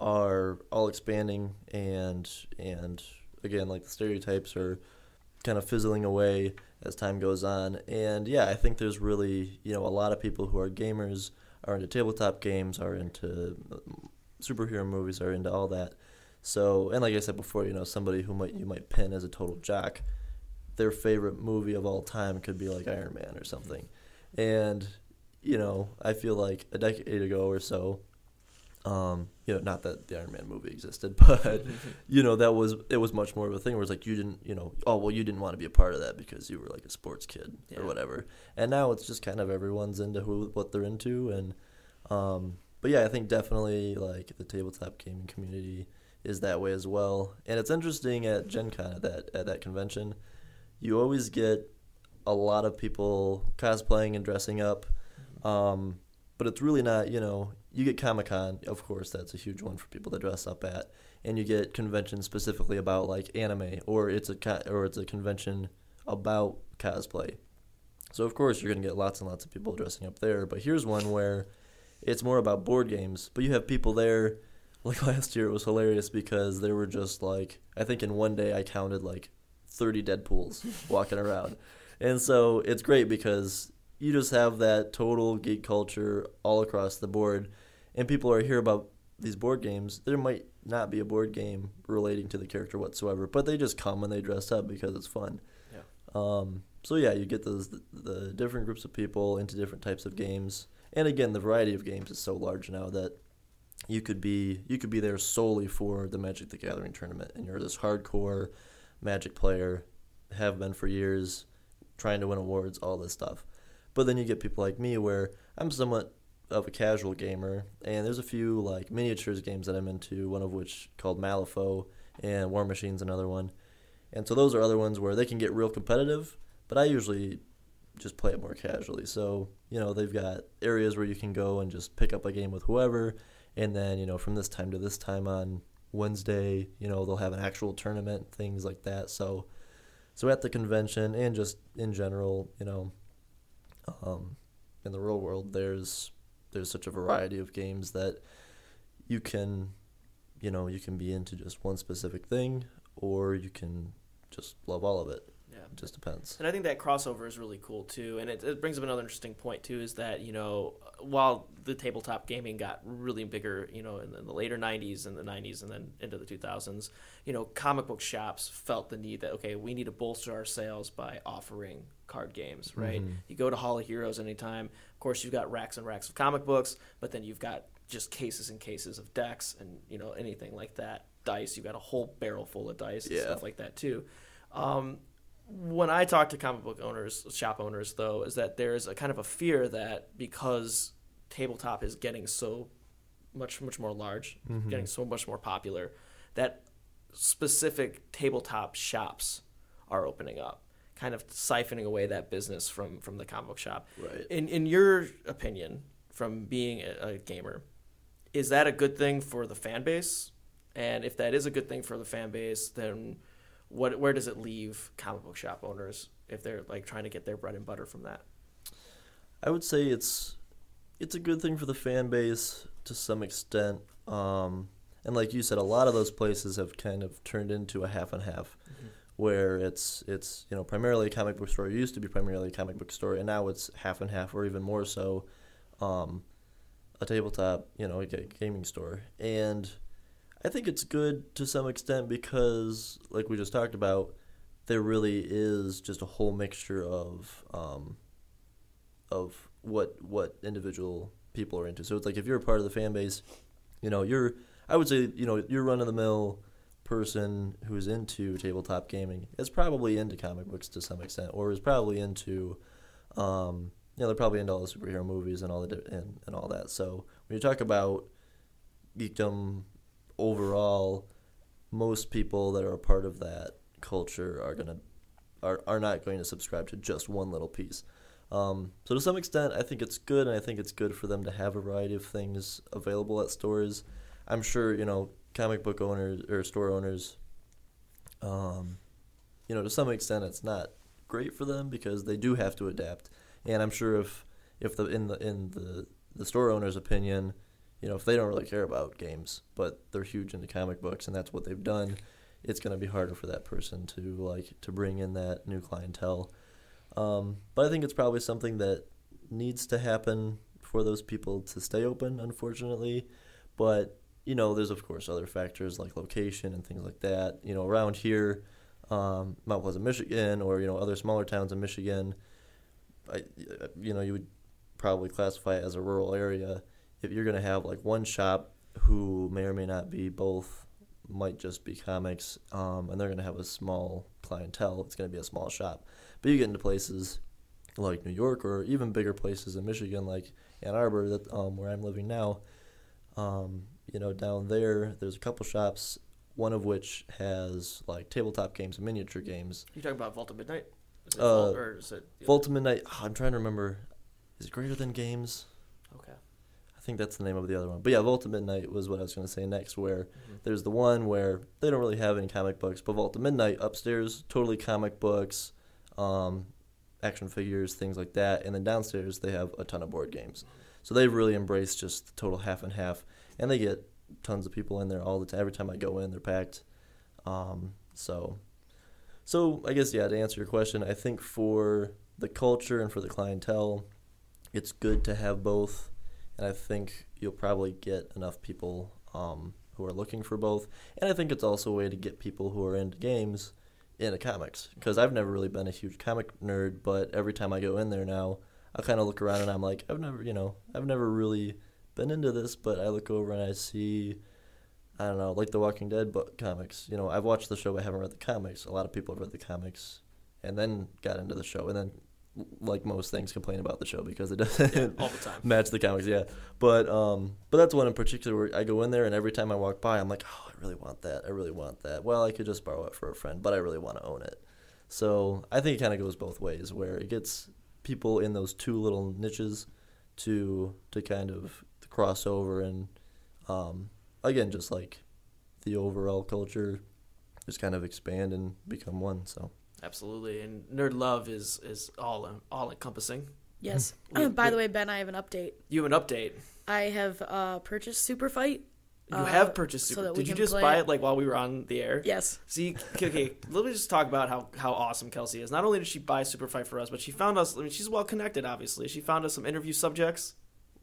are all expanding and and again, like the stereotypes are kind of fizzling away as time goes on. And yeah, I think there's really, you know, a lot of people who are gamers are into tabletop games, are into um, superhero movies, are into all that. So, and like I said before, you know, somebody who might you might pin as a total jock, their favorite movie of all time could be like Iron Man or something. And you know, I feel like a decade ago or so, um, you know, not that the Iron Man movie existed, but you know, that was it was much more of a thing where it's like you didn't, you know, oh well, you didn't want to be a part of that because you were like a sports kid Yeah. or whatever. And now it's just kind of everyone's into who what they're into, and um, but yeah, I think definitely like the tabletop gaming community is that way as well. And it's interesting at Gen Con at that at that convention, you always get a lot of people cosplaying and dressing up. Um, but it's really not, you know, you get Comic Con, of course, that's a huge one for people to dress up at, and you get conventions specifically about like anime, or it's a co- or it's a convention about cosplay. So of course you're gonna get lots and lots of people dressing up there. But here's one where it's more about board games, but you have people there. Like last year, it was hilarious because there were just like I think in one day I counted like 30 Deadpool's walking around, and so it's great because you just have that total geek culture all across the board, and people are here about these board games. There might not be a board game relating to the character whatsoever, but they just come and they dress up because it's fun. Yeah. Um, so yeah, you get those the different groups of people into different types of games, and again, the variety of games is so large now that you could be you could be there solely for the Magic the Gathering tournament, and you're this hardcore Magic player, have been for years, trying to win awards, all this stuff. But then you get people like me where I'm somewhat of a casual gamer, and there's a few like miniatures games that I'm into. One of which called Malifaux, and War Machine's another one. And so those are other ones where they can get real competitive, but I usually just play it more casually. So, you know, they've got areas where you can go and just pick up a game with whoever, and then, you know, from this time to this time on Wednesday, you know, they'll have an actual tournament, things like that. So, so at the convention and just in general, you know, um, in the real world, there's there's such a variety of games that you can, you know, you can be into just one specific thing, or you can just love all of it. Yeah. It just depends. And I think that crossover is really cool too. And it, it brings up another interesting point too is that, you know, while the tabletop gaming got really bigger, you know, in, the- in the later 90s and the 90s and then into the 2000s, you know, comic book shops felt the need that, okay, we need to bolster our sales by offering card games, right? You go to Hall of Heroes anytime. Of course, you've got racks and racks of comic books, but then you've got just cases and cases of decks and, you know, anything like that. Dice, you've got a whole barrel full of dice and stuff like that too. Um, when I talk to comic book owners, shop owners, though, is that there's a kind of a fear that because tabletop is getting so much, much more large, mm-hmm. getting so much more popular, that specific tabletop shops are opening up, kind of siphoning away that business from from the comic book shop. Right. In in your opinion, from being a, a gamer, is that a good thing for the fan base? And if that is a good thing for the fan base, then what where does it leave comic book shop owners if they're like trying to get their bread and butter from that? I would say it's it's a good thing for the fan base to some extent. Um, and like you said, a lot of those places have kind of turned into a half and half, where it's it's you know primarily a comic book store. It used to be primarily a comic book store, and now it's half and half, or even more so, um, a tabletop you know a gaming store. And I think it's good to some extent because, like we just talked about, there really is just a whole mixture of um, of what what individual people are into. So it's like if you're a part of the fan base, you know, you're I would say, you know, you're run of the mill person who's into tabletop gaming is probably into comic books to some extent or is probably into um you know, they're probably into all the superhero movies and all the and, and all that. So when you talk about geekdom overall, most people that are a part of that culture are gonna are, are not going to subscribe to just one little piece. Um, so to some extent, I think it's good, and I think it's good for them to have a variety of things available at stores. I'm sure you know comic book owners or store owners. Um, you know, to some extent, it's not great for them because they do have to adapt. And I'm sure if if the in the in the the store owner's opinion, you know, if they don't really care about games, but they're huge into comic books and that's what they've done, it's going to be harder for that person to like to bring in that new clientele. Um, but I think it's probably something that needs to happen for those people to stay open, unfortunately. But you know, there's of course other factors like location and things like that. You know, around here, um, Mount Pleasant, Michigan, or you know other smaller towns in Michigan, I, you know, you would probably classify it as a rural area. If you're going to have like one shop who may or may not be both, might just be comics, um, and they're going to have a small clientele. It's going to be a small shop. But you get into places like New York or even bigger places in Michigan, like Ann Arbor, that um, where I'm living now. Um, you know, down there, there's a couple shops, one of which has like tabletop games and miniature games. You talking about Vault of Midnight? Is it Uh, Vault, or is it Vault of Midnight. oh, I'm trying to remember. Is it Greater Than Games? Okay. I think that's the name of the other one. But yeah, Vault of Midnight was what I was going to say next, where there's the one where they don't really have any comic books, but Vault of Midnight upstairs, totally comic books, um, action figures, things like that. And then downstairs, they have a ton of board games. So they've really embraced just the total half and half. And they get tons of people in there all the time. Every time I go in, they're packed. Um, so, so I guess, yeah, to answer your question, I think for the culture and for the clientele, it's good to have both and I think you'll probably get enough people um, who are looking for both. And I think it's also a way to get people who are into games into comics because I've never really been a huge comic nerd, but every time I go in there now, I kind of look around and I'm like, I've never, you know, I've never really been into this, but I look over and I see. I don't know, like the Walking Dead book comics. You know, I've watched the show, but I haven't read the comics. A lot of people have read the comics, and then got into the show, and then, like most things, complain about the show because it doesn't all the time. match the comics. Yeah, but um, but that's one in particular where I go in there and every time I walk by, I'm like, oh, I really want that. I really want that. Well, I could just borrow it for a friend, but I really want to own it. So I think it kind of goes both ways, where it gets people in those two little niches to to kind of cross over and um, again, just like the overall culture, just kind of expand and become one. So Absolutely, and nerd love is is all all encompassing. Yes. We- Uh, by we- the way, Ben, I have an update. You have an update. I have uh, purchased Super Fight. You Uh, have purchased so Super. that we Did you can just buy it. it like while we were on the air? Yes. See, okay, okay, let me just talk about how, how awesome Kelsey is. Not only did she buy Super Fight for us, but she found us. I mean, she's well connected. Obviously, she found us some interview subjects.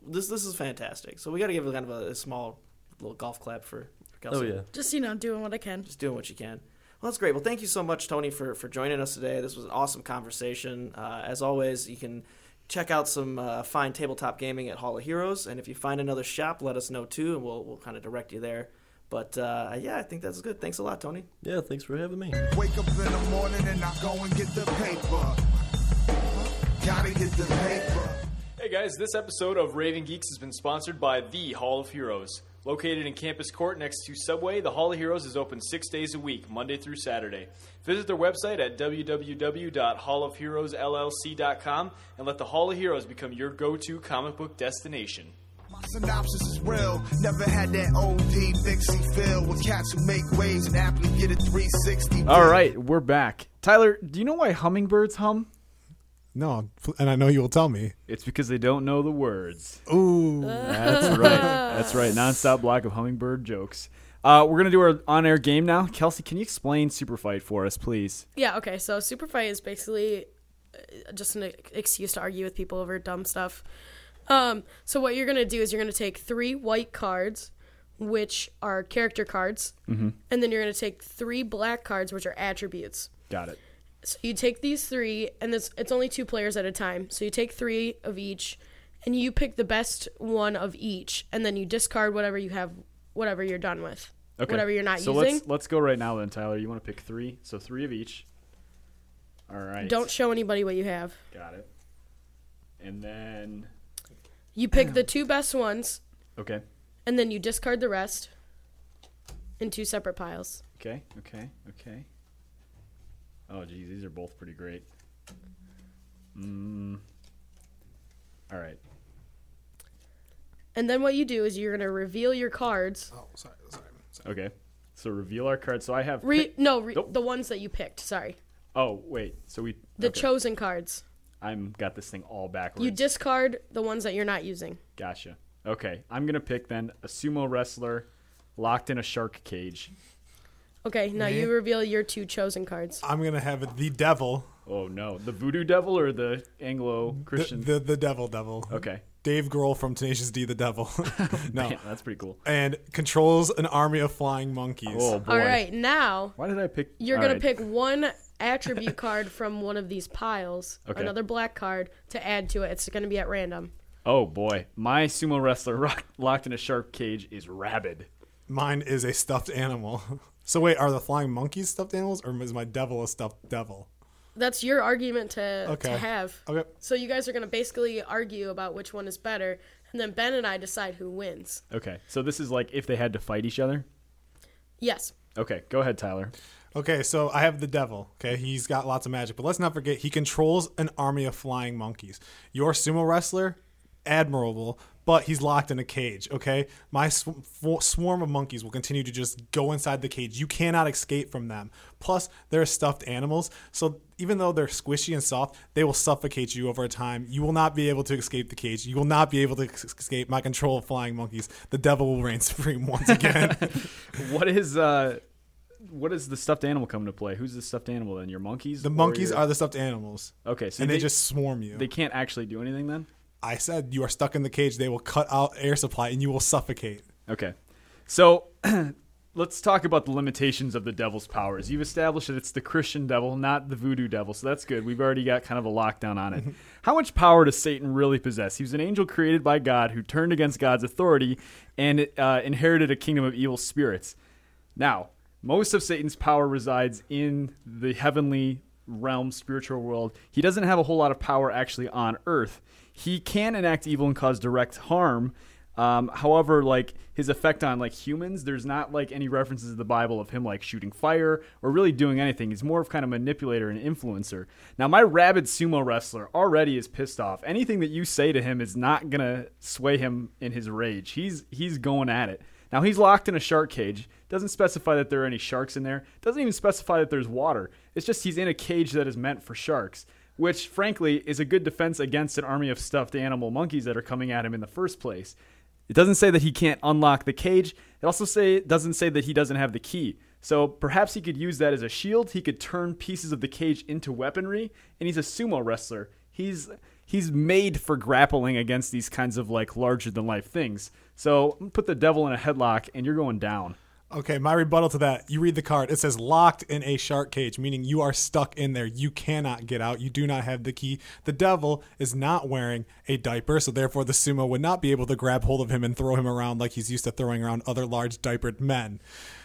This this is fantastic. So we got to give her kind of a, a small little golf clap for, for Kelsey. oh yeah, Just, you know, doing what I can. just doing what you can. Well, that's great. Well, thank you so much, Tony, for, for joining us today. This was an awesome conversation. Uh, as always, you can check out some uh, fine tabletop gaming at Hall of Heroes, and if you find another shop, let us know too, and we'll we'll kind of direct you there. But uh, yeah, I think that's good. Thanks a lot, Tony. yeah. Thanks for having me. Wake up in the morning and I go and get the paper. Gotta get the paper. Hey guys, this episode of Raving Geeks has been sponsored by the Hall of Heroes. Located in Campus Court next to Subway, the Hall of Heroes is open six days a week, Monday through Saturday. Visit their website at www.hallofheroesllc.com and let the Hall of Heroes become your go to comic book destination. My synopsis is real. Never had that OD Dixie feel with cats who make waves and aptly get a 360. All right, we're back. Tyler, do you know why hummingbirds hum? No, and I know you will tell me. It's because they don't know the words. Ooh, That's right. That's right. Nonstop block of hummingbird jokes. Uh, we're gonna do our on-air game now. Kelsey, can you explain Super Fight for us, please? Yeah, okay. So Super Fight is basically uh, just an excuse to argue with people over dumb stuff. Um, so what you're gonna do is you're gonna take three white cards, which are character cards, and then you're gonna take three black cards, which are attributes. Got it. So you take these three, and this it's only two players at a time. So you take three of each, and you pick the best one of each, and then you discard whatever you have, whatever you're done with, Okay. whatever you're not so using. So let's let's go right now then, Tyler. You want to pick three? So three of each. All right. Don't show anybody what you have. Got it. And then You pick the two best ones, Okay. and then you discard the rest in two separate piles. Okay. Okay. Okay. Oh, geez, these are both pretty great. Mm. All right. And then what you do is you're gonna reveal your cards. Oh, sorry, sorry. sorry. Okay. So reveal our cards. So I have. Re- pick- no, re- Nope. the ones that you picked. Sorry, oh wait. So we. the okay. chosen cards. I'm got this thing all backwards. You discard the ones that you're not using. Gotcha. Okay. I'm gonna pick then a sumo wrestler, locked in a shark cage. Okay, now Me? you reveal your two chosen cards. I'm gonna have the devil, Oh no, the voodoo devil or the Anglo the, Christian? the the devil, devil. okay. Dave Grohl from Tenacious D, the devil. no, Man, that's pretty cool. and controls an army of flying monkeys. Oh boy. All right, now Why did I pick? you're all gonna right. pick one attribute card from one of these piles, Okay. another black card to add to it. It's gonna be at random. Oh boy, my sumo wrestler rock, locked in a shark cage is rabid. Mine is a stuffed animal. So wait, are the flying monkeys stuffed animals, or is my devil a stuffed devil? That's your argument to, Okay. to have. Okay. So you guys are gonna basically argue about which one is better, and then Ben and I decide who wins. Okay, so this is like if they had to fight each other. Yes. Okay, go ahead, Tyler. Okay, so I have the devil. Okay, he's got lots of magic, but let's not forget he controls an army of flying monkeys. Your sumo wrestler, admirable, but he's locked in a cage. Okay, my sw- swarm of monkeys will continue to just go inside the cage. You cannot escape from them. Plus, they're stuffed animals, so even though they're squishy and soft, they will suffocate you over time. You will not be able to escape the cage. You will not be able to escape my control of flying monkeys. The devil will reign supreme once again. What is uh, what is the stuffed animal come to play? Who's the stuffed animal then? Your monkeys? the monkeys your- are the stuffed animals. okay. So and they, just swarm you. they can't actually do anything then. I said you are stuck in the cage. They will cut out air supply and you will suffocate. Okay. So let's talk about the limitations of the devil's powers. You've established that it's the Christian devil, not the voodoo devil. So that's good. We've already got kind of a lockdown on it. How much power does Satan really possess? He was an angel created by God who turned against God's authority and uh, inherited a kingdom of evil spirits. Now, most of Satan's power resides in the heavenly realm, spiritual world. He doesn't have a whole lot of power actually on earth. He can enact evil and cause direct harm. Um, however, like his effect on like humans, there's not like any references in the Bible of him like shooting fire or really doing anything. He's more of kind of manipulator and influencer. Now, my rabid sumo wrestler already is pissed off. Anything that you say to him is not gonna sway him in his rage. He's he's going at it. Now he's locked in a shark cage. Doesn't specify that there are any sharks in there. Doesn't even specify that there's water. It's just he's in a cage that is meant for sharks, which frankly is a good defense against an army of stuffed animal monkeys that are coming at him in the first place. It doesn't say that he can't unlock the cage. It also say doesn't say that he doesn't have the key. So perhaps he could use that as a shield. He could turn pieces of the cage into weaponry, and he's a sumo wrestler. He's he's made for grappling against these kinds of like larger than life things. So put the devil in a headlock, and you're going down. Okay, my rebuttal to that you read the card. It says locked in a shark cage, meaning you are stuck in there. You cannot get out. You do not have the key. The devil is not wearing a diaper, so therefore the sumo would not be able to grab hold of him and throw him around like he's used to throwing around other large diapered men.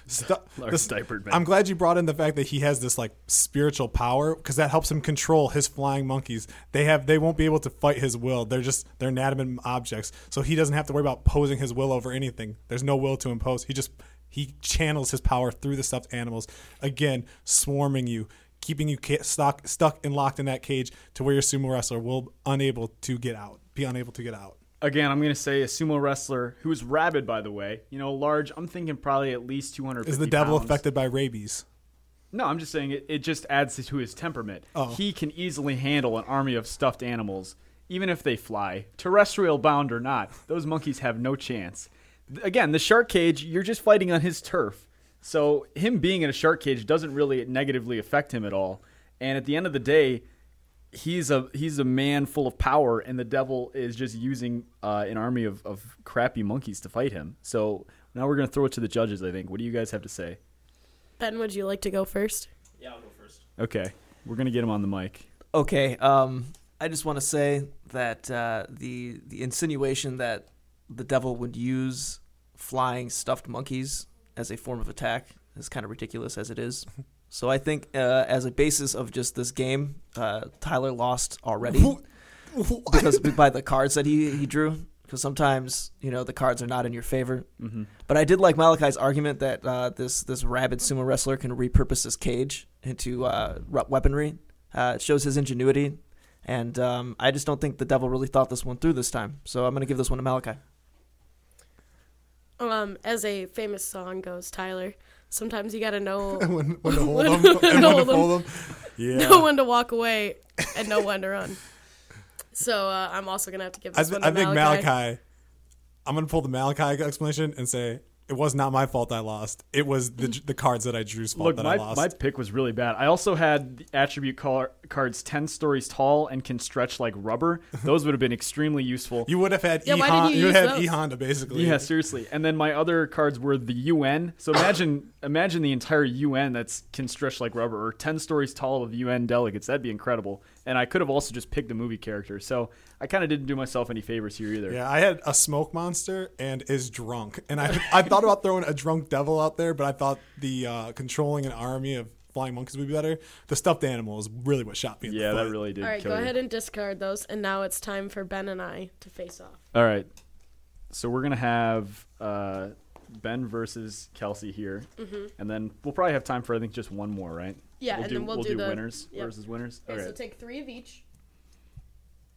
Stu- this- diapered men. I'm glad you brought in the fact that he has this like spiritual power because that helps him control his flying monkeys. They have they won't be able to fight his will. They're just they're inanimate objects, so he doesn't have to worry about posing his will over anything. There's no will to impose. He just he channels his power through the stuffed animals. Again, swarming you, keeping you ca- stuck stuck and locked in that cage to where your sumo wrestler will unable to get out. Be unable to get out. Again, I'm going to say a sumo wrestler who is rabid, by the way. You know, large. I'm thinking probably at least 200. Is the devil affected by rabies? No, I'm just saying it, it just adds to his temperament. Oh. He can easily handle an army of stuffed animals, even if they fly, terrestrial bound or not. Those monkeys have no chance. Again, the shark cage, you're just fighting on his turf. So him being in a shark cage doesn't really negatively affect him at all. And at the end of the day, he's a he's a man full of power, and the devil is just using uh, an army of, of crappy monkeys to fight him. So now we're gonna throw it to the judges. I think. What do you guys have to say? Ben, would you like to go first? Yeah, I'll go first. Okay, we're gonna get him on the mic. Okay, um, I just want to say that uh, the the insinuation that the devil would use flying stuffed monkeys as a form of attack is kind of ridiculous as it is. So I think uh, as a basis of just this game, uh, Tyler lost already because by the cards that he, he drew. because sometimes you know the cards are not in your favor. Mm-hmm. But I did like Malachi's argument that uh, this this rabid sumo wrestler can repurpose his cage into uh, weaponry. Uh, it shows his ingenuity, and um, I just don't think the devil really thought this one through this time. So I'm going to give this one to Malachi. Um, as a famous song goes, Tyler. Sometimes you gotta know when, when to hold When- them and to when to hold 'em. fold them. Yeah. know when to walk away and know when to run. So uh, I'm also gonna have to give I, th- one I to think Malachi. Malachi. I'm gonna pull the Malachi explanation and say it was not my fault I lost. It was the the cards that I drew's fault Look, that my, I lost. my pick was really bad. I also had the attribute car- cards 10 stories tall and can stretch like rubber. Those would have been extremely useful. you would have had Yeah, e why did you you would have had those? e Honda basically. Yeah, seriously. And then my other cards were the UN. So imagine imagine the entire UN that's can stretch like rubber or 10 stories tall of UN delegates. That'd be incredible. And I could have also just picked the movie character. So I kind of didn't do myself any favors here either. Yeah, I had a smoke monster and is drunk, and I I thought about throwing a drunk devil out there, but I thought the uh, controlling an army of flying monkeys would be better. The stuffed animal is really what shot me. In Yeah, the that really did All right, kill go you. ahead and discard those, and now it's time for Ben and I to face off. All right. So we're gonna have uh, Ben versus Kelsey here, and then we'll probably have time for I think just one more, right? Yeah, we'll and do, then we'll, do, do, the winners yep. versus winners. Okay, Okay. so take three of each,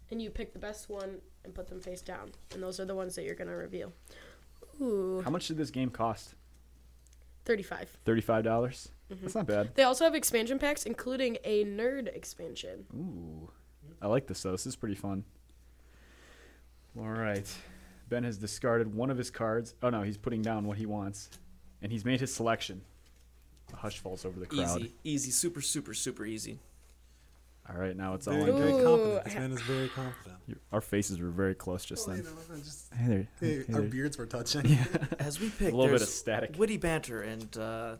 and you pick the best one and put them face down, and those are the ones that you're gonna reveal. Ooh, How much did this game cost? thirty-five. Thirty-five dollars. Mm-hmm. That's not bad. They also have expansion packs, including a nerd expansion. Ooh, I like this though. This is pretty fun. All right, Ben has discarded one of his cards. Oh no, he's putting down what he wants, and he's made his selection. A hush falls over the crowd. Easy, easy, super, super, super easy. All right, now it's all Very, on very confident. This man is very confident. Your- Our faces were very close just Well, then. you know, just- Hey there. hey, Hey our there. beards were touching. As we pick, A little bit of static. witty banter and uh,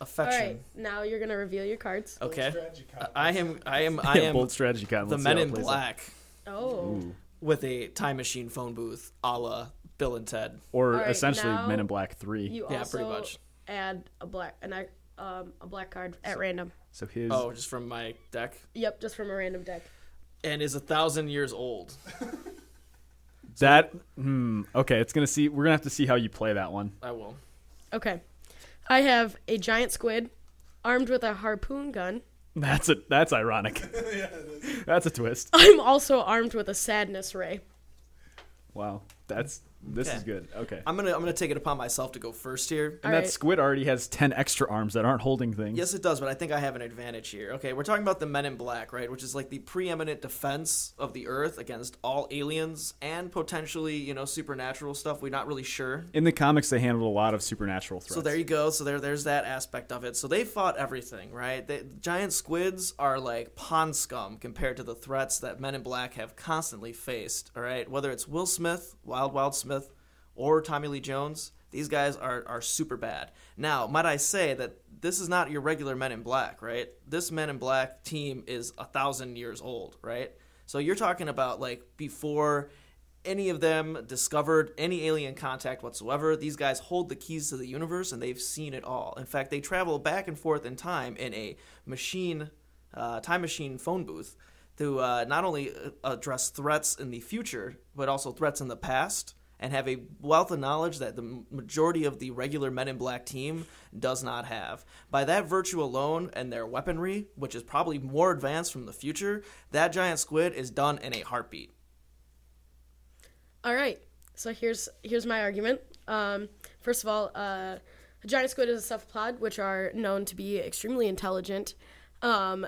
All affection. right, now you're gonna reveal your cards. Okay, Strategy. I am, I am, I Yeah, am bold strategy kind. the Men in plays out. Black Oh, Ooh. with a time machine phone booth, a la Bill and Ted. Or All right, essentially Men in Black Three. you Yeah, also pretty much. Add a black an ac- um, a black card at random. So his Oh, just from my deck, Yep, just from a random deck. and is a thousand years old. that hmm okay, it's gonna see we're gonna have to see how you play that one. I will. Okay, I have a giant squid armed with a harpoon gun. That's a that's ironic. that's a twist. I'm also armed with a sadness ray. Wow. That's this Okay. is good. Okay. I'm gonna I'm gonna take it upon myself to go first here. And All that right. squid already has ten extra arms that aren't holding things. Yes, it does, but I think I have an advantage here. Okay, we're talking about the Men in Black, right? Which is like the preeminent defense of the Earth against all aliens and potentially, you know, supernatural stuff. We're not really sure. In the comics, they handled a lot of supernatural threats. So there you go. So there, there's that aspect of it. So they fought everything, right? They, giant squids are like pond scum compared to the threats that Men in Black have constantly faced. All right, whether it's Will Smith, Wild Wild Smith, or Tommy Lee Jones, these guys are are super bad. Now, might I say that this is not your regular Men in Black, right? This Men in Black team is a thousand years old, right? So you're talking about like before any of them discovered any alien contact whatsoever. These guys hold the keys to the universe and they've seen it all. In fact, they travel back and forth in time in a machine, uh, time machine phone booth to uh, not only uh, address threats in the future, but also threats in the past. And have a wealth of knowledge that the majority of the regular Men in Black team does not have. By that virtue alone and their weaponry, which is probably more advanced from the future, that giant squid is done in a heartbeat. All right. So here's here's my argument. Um, first of all, uh, a giant squid is a cephalopod, which are known to be extremely intelligent. Um,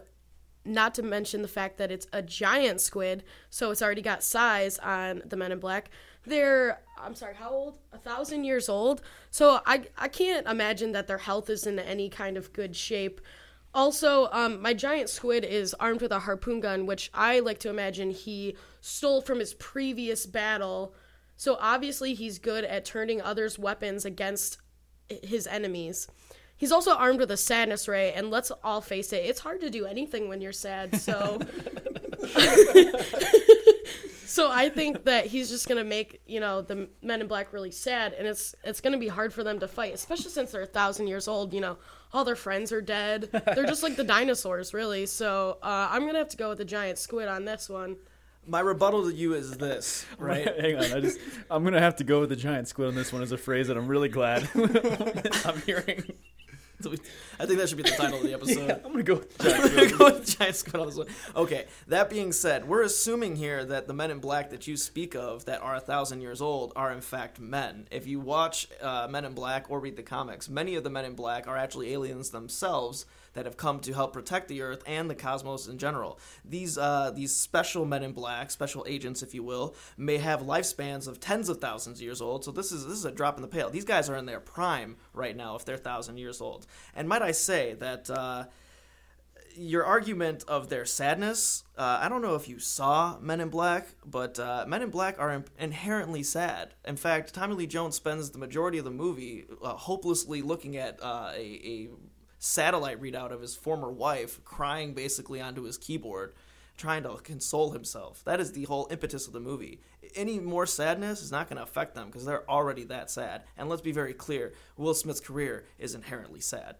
not to mention the fact that it's a giant squid, so it's already got size on the Men in Black. They're I'm sorry, how old? A thousand years old. So I I can't imagine that their health is in any kind of good shape. Also, um, my giant squid is armed with a harpoon gun, which I like to imagine he stole from his previous battle. So obviously, he's good at turning others' weapons against his enemies. He's also armed with a sadness ray, and let's all face it, it's hard to do anything when you're sad. So, so I think that he's just gonna make you know the Men in Black really sad, and it's it's gonna be hard for them to fight, especially since they're a thousand years old. You know, all their friends are dead. They're just like the dinosaurs, really. So uh, I'm gonna have to go with the giant squid on this one. My rebuttal to you is this, right? Hang on, I just I'm gonna have to go with the giant squid on this one as a phrase that I'm really glad I'm hearing. So we- I think that should be the title of the episode. I'm gonna go with giant squid. gonna go with giant squid on this one. Okay. That being said, we're assuming here that the men in black that you speak of that are a thousand years old are in fact men. If you watch uh, Men in Black or read the comics, many of the men in black are actually aliens themselves that have come to help protect the Earth and the cosmos in general. These uh, these special men in black, special agents, if you will, may have lifespans of tens of thousands of years old. So this is this is a drop in the pail. These guys are in their prime right now if they're thousand years old. And might I say that. Uh, your argument of their sadness, uh, I don't know if you saw Men in Black, but uh, Men in Black are in- inherently sad. In fact, Tommy Lee Jones spends the majority of the movie uh, hopelessly looking at uh, a, a satellite readout of his former wife, crying basically onto his keyboard, trying to console himself. That is the whole impetus of the movie. Any more sadness is not going to affect them because they're already that sad. And let's be very clear Will Smith's career is inherently sad.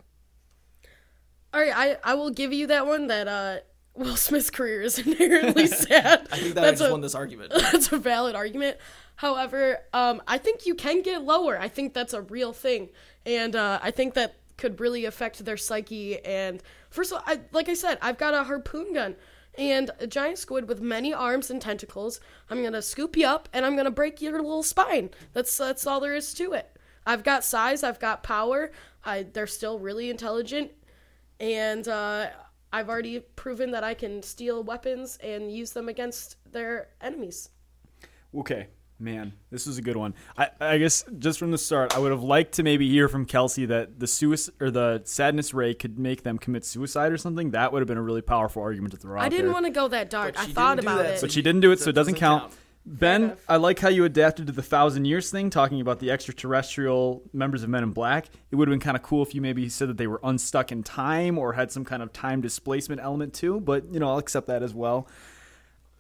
All right, I, I will give you that one. That uh, Will Smith's career is inherently sad. I think that I That's just a- won this argument. that's a valid argument. However, um, I think you can get lower. I think that's a real thing, and uh, I think that could really affect their psyche. And first of all, I, like I said, I've got a harpoon gun and a giant squid with many arms and tentacles. I'm gonna scoop you up and I'm gonna break your little spine. That's that's all there is to it. I've got size. I've got power. I, they're still really intelligent, and uh, I've already proven that I can steal weapons and use them against their enemies. Okay, man, this was a good one. I, I guess just from the start, I would have liked to maybe hear from Kelsey that the suicide or the sadness ray could make them commit suicide or something. That would have been a really powerful argument to throw out I didn't there. want to go that dark. But I she thought didn't do about that, it. so But she didn't do it, so That it doesn't doesn't count. count. Ben. I like how you adapted to the thousand years thing, talking about the extraterrestrial members of Men in Black. It would have been kind of cool if you maybe said that they were unstuck in time or had some kind of time displacement element too. But you know, I'll accept that as well.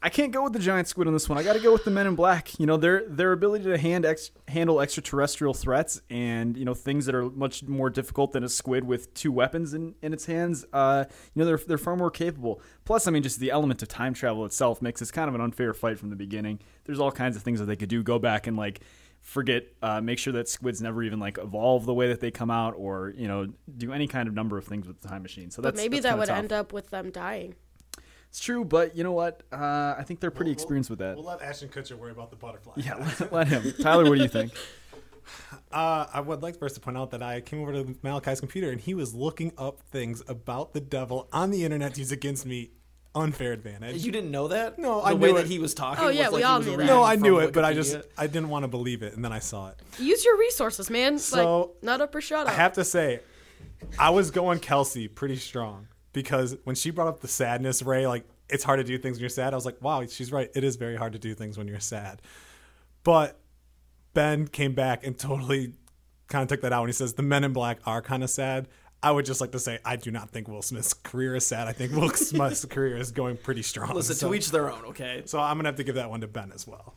I can't go with the giant squid on this one. I got to go with the Men in Black. You know, their their ability to hand ex- handle extraterrestrial threats and you know things that are much more difficult than a squid with two weapons in, in its hands. Uh, you know, they're they're far more capable. Plus, I mean, just the element of time travel itself makes this kind of an unfair fight from the beginning. There's all kinds of things that they could do. Go back and like forget, uh, make sure that squids never even like evolve the way that they come out, or you know, do any kind of number of things with the time machine. So but maybe that's that would tough. end up with them dying. It's true, but you know what? Uh, I think they're pretty experienced with that. We'll let Ashton Kutcher worry about the butterfly. Yeah, let, let him. Tyler, what do you think? Uh, I would like first to point out that I came over to Malachi's computer and he was looking up things about the devil on the internet to use against me. Unfair advantage. You didn't know that? No, the I way knew that he was talking. Oh, yeah, was we like all knew that. no, I knew it, but I just I didn't want to believe it, and then I saw it. Use your resources, man. So, like, not up or shut up. I have to say, I was going Kelsey pretty strong because when she brought up the sadness ray, like it's hard to do things when you're sad. I was like, wow, she's right. It is very hard to do things when you're sad. But Ben came back and totally kind of took that out when he says the Men in Black are kind of sad. I would just like to say I do not think Will Smith's career is sad. I think Will Smith's career is going pretty strong. Listen, so, to each their own. Okay, so I'm gonna have to give that one to Ben as well.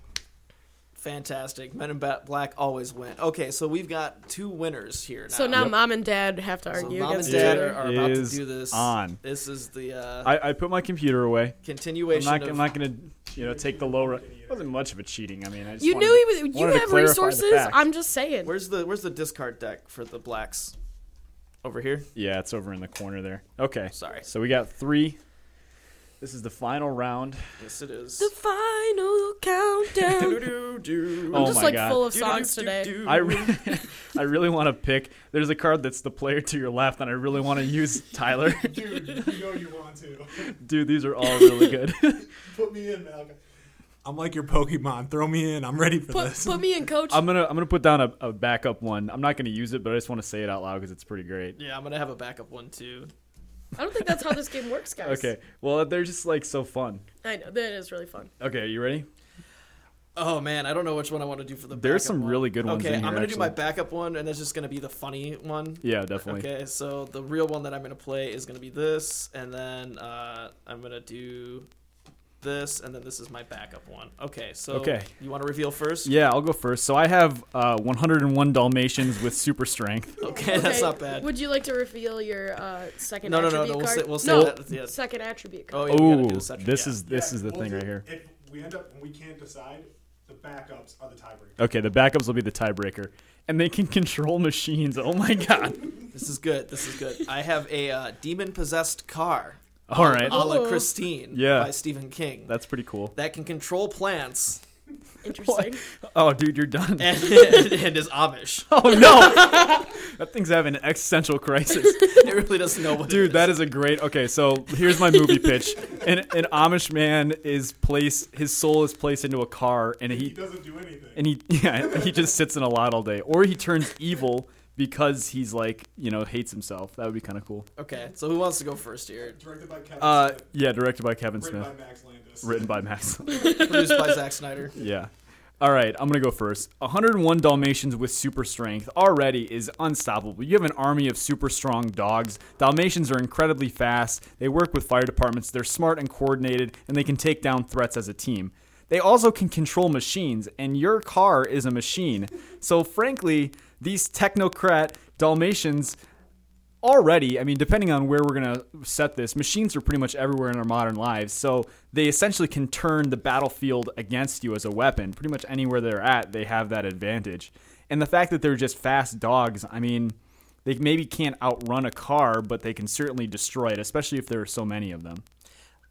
Fantastic. Men in Black always win. Okay, so we've got two winners here now. so now mom and dad have to So argue mom and dad are, are about to do this. on. This is the uh, I, I put my computer away. I'm continuation. not, I'm not going to, you know, take the low. It wasn't much of a cheating. I mean, I just You wanted knew he was. You have resources. I'm just saying. Where's the Where's the discard deck for the blacks? Over here. Yeah, it's over in the corner there. Okay. Sorry. So we got three. This is the final round. Yes, it is. the final countdown. I'm Oh just my like God. full of songs today. I, re- I really want to pick. There's a card that's the player to your left, and I really want to use Tyler. Dude, you know you want to. Dude, these are all really good. Put me in, Malcolm. I'm like your Pokemon. Throw me in. I'm ready for Put, this. put me in, coach. I'm gonna I'm gonna put down a, a backup one. I'm not gonna use it, but I just want to say it out loud because it's pretty great. Yeah, I'm gonna have a backup one too. I don't think that's how this game works, guys. Okay. Well, they're just like so fun. I know that is really fun. Okay, are you ready? Oh man, I don't know which one I want to do for the. There's backup some one. really good ones Okay, in here, I'm gonna do my backup one, and it's just gonna be the funny one. Yeah, definitely. Okay, so the real one that I'm gonna play is gonna be this, and then uh, I'm gonna do this, and then this is my backup one. Okay, so Okay. you want to reveal first? Yeah, I'll go first. So I have uh, 101 Dalmatians with super strength. Okay, that's not bad. Would you like to reveal your uh, second No, no, no, attribute no, we'll card? say- we'll say no, that at the end. second attribute Oh, card. yeah, we gotta Oh, do the second- this yeah. is this is the thing right here. If we end up when we can't decide, the backups are the tiebreaker. Okay, the backups will be the tiebreaker, and they can control machines. Oh my god! This is good. This is good. I have a uh, demon possessed car. All right, A la Christine Yeah. by Stephen King. that's pretty cool. that can control plants Interesting. Oh, dude, you're done. and, and is Amish. Oh no, that thing's having an existential crisis. It really doesn't know what it Dude, is. that is a great. Okay, so here's my movie pitch. An, an Amish man is placed. His soul is placed into a car, and He he doesn't do anything. and he yeah he just sits in a lot all day, or he turns evil because he's like you know hates himself. That would be kind of cool. Okay, so who wants to go first here? Directed by Kevin Uh, Smith. yeah, directed by Kevin Smith. Written Smith, by Max Landis. written by Max. Produced by Zack Snyder. Yeah. All right, I'm going to go first. 101 Dalmatians with super strength already is unstoppable. You have an army of super strong dogs. Dalmatians are incredibly fast. They work with fire departments. They're smart and coordinated, and they can take down threats as a team. They also can control machines, and your car is a machine. So, frankly, these technocrat Dalmatians already, I mean, depending on where we're going to set this, machines are pretty much everywhere in our modern lives. So they essentially can turn the battlefield against you as a weapon. Pretty much anywhere they're at, they have that advantage. And the fact that they're just fast dogs, I mean, they maybe can't outrun a car, but they can certainly destroy it, especially if there are so many of them.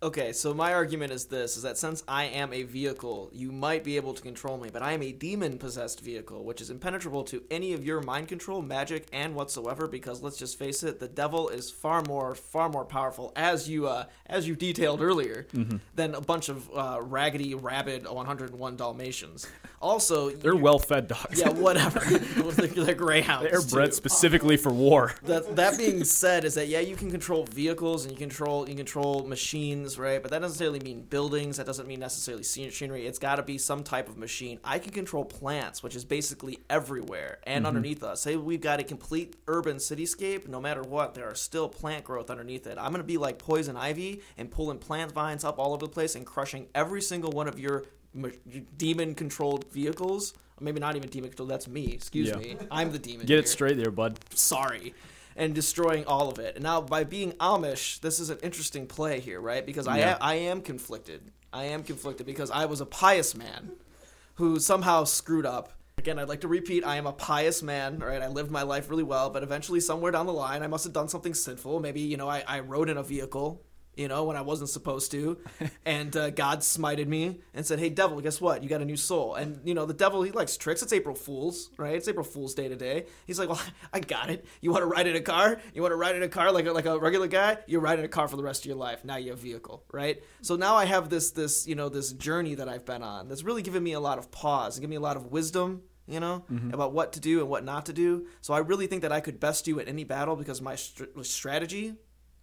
Okay, so my argument is this: is that since I am a vehicle, you might be able to control me, but I am a demon-possessed vehicle, which is impenetrable to any of your mind control, magic, and whatsoever. Because let's just face it, the devil is far more, far more powerful, as you, uh, as you detailed earlier, than a bunch of uh, raggedy, rabid 101 Dalmatians. Also, They're well fed dogs. yeah, whatever. they're, they're greyhounds. They're bred too. specifically for war. that that being said is that yeah you can control vehicles and you control you control machines right? But that doesn't necessarily mean buildings. That doesn't mean necessarily machinery it's got to be some type of machine. I can control plants which is basically everywhere and mm-hmm. underneath us. Say we've got a complete urban cityscape no matter what there are still plant growth underneath it. I'm to be like poison ivy and pulling plant vines up all over the place and crushing every single one of your demon controlled vehicles. Maybe not even demon controlled that's me. Excuse Yeah. me. I'm the demon Get here. it straight there, bud. sorry and destroying all of it. And now by being amish this is an interesting play here right? Because i Yeah. am, i am conflicted. I am conflicted because i was a pious man who somehow screwed up. Again i'd like to repeat i am a pious man right? I lived my life really well but eventually somewhere down the line i must have done something sinful. Maybe you know i, I rode in a vehicle you know when i wasn't supposed to. And uh, god smited me and said hey devil guess what? You got a new soul. And you know the devil he likes tricks. It's april fools right? It's april fools day today. he's like well i got it. You want to ride in a car? You want to ride in a car like a, like a regular guy? You ride in a car for the rest of your life. Now you have a vehicle right? So now i have this this you know this journey that i've been on that's really given me a lot of pause and given me a lot of wisdom you know, about what to do and what not to do. So I really think that I could best you at any battle because my str- strategy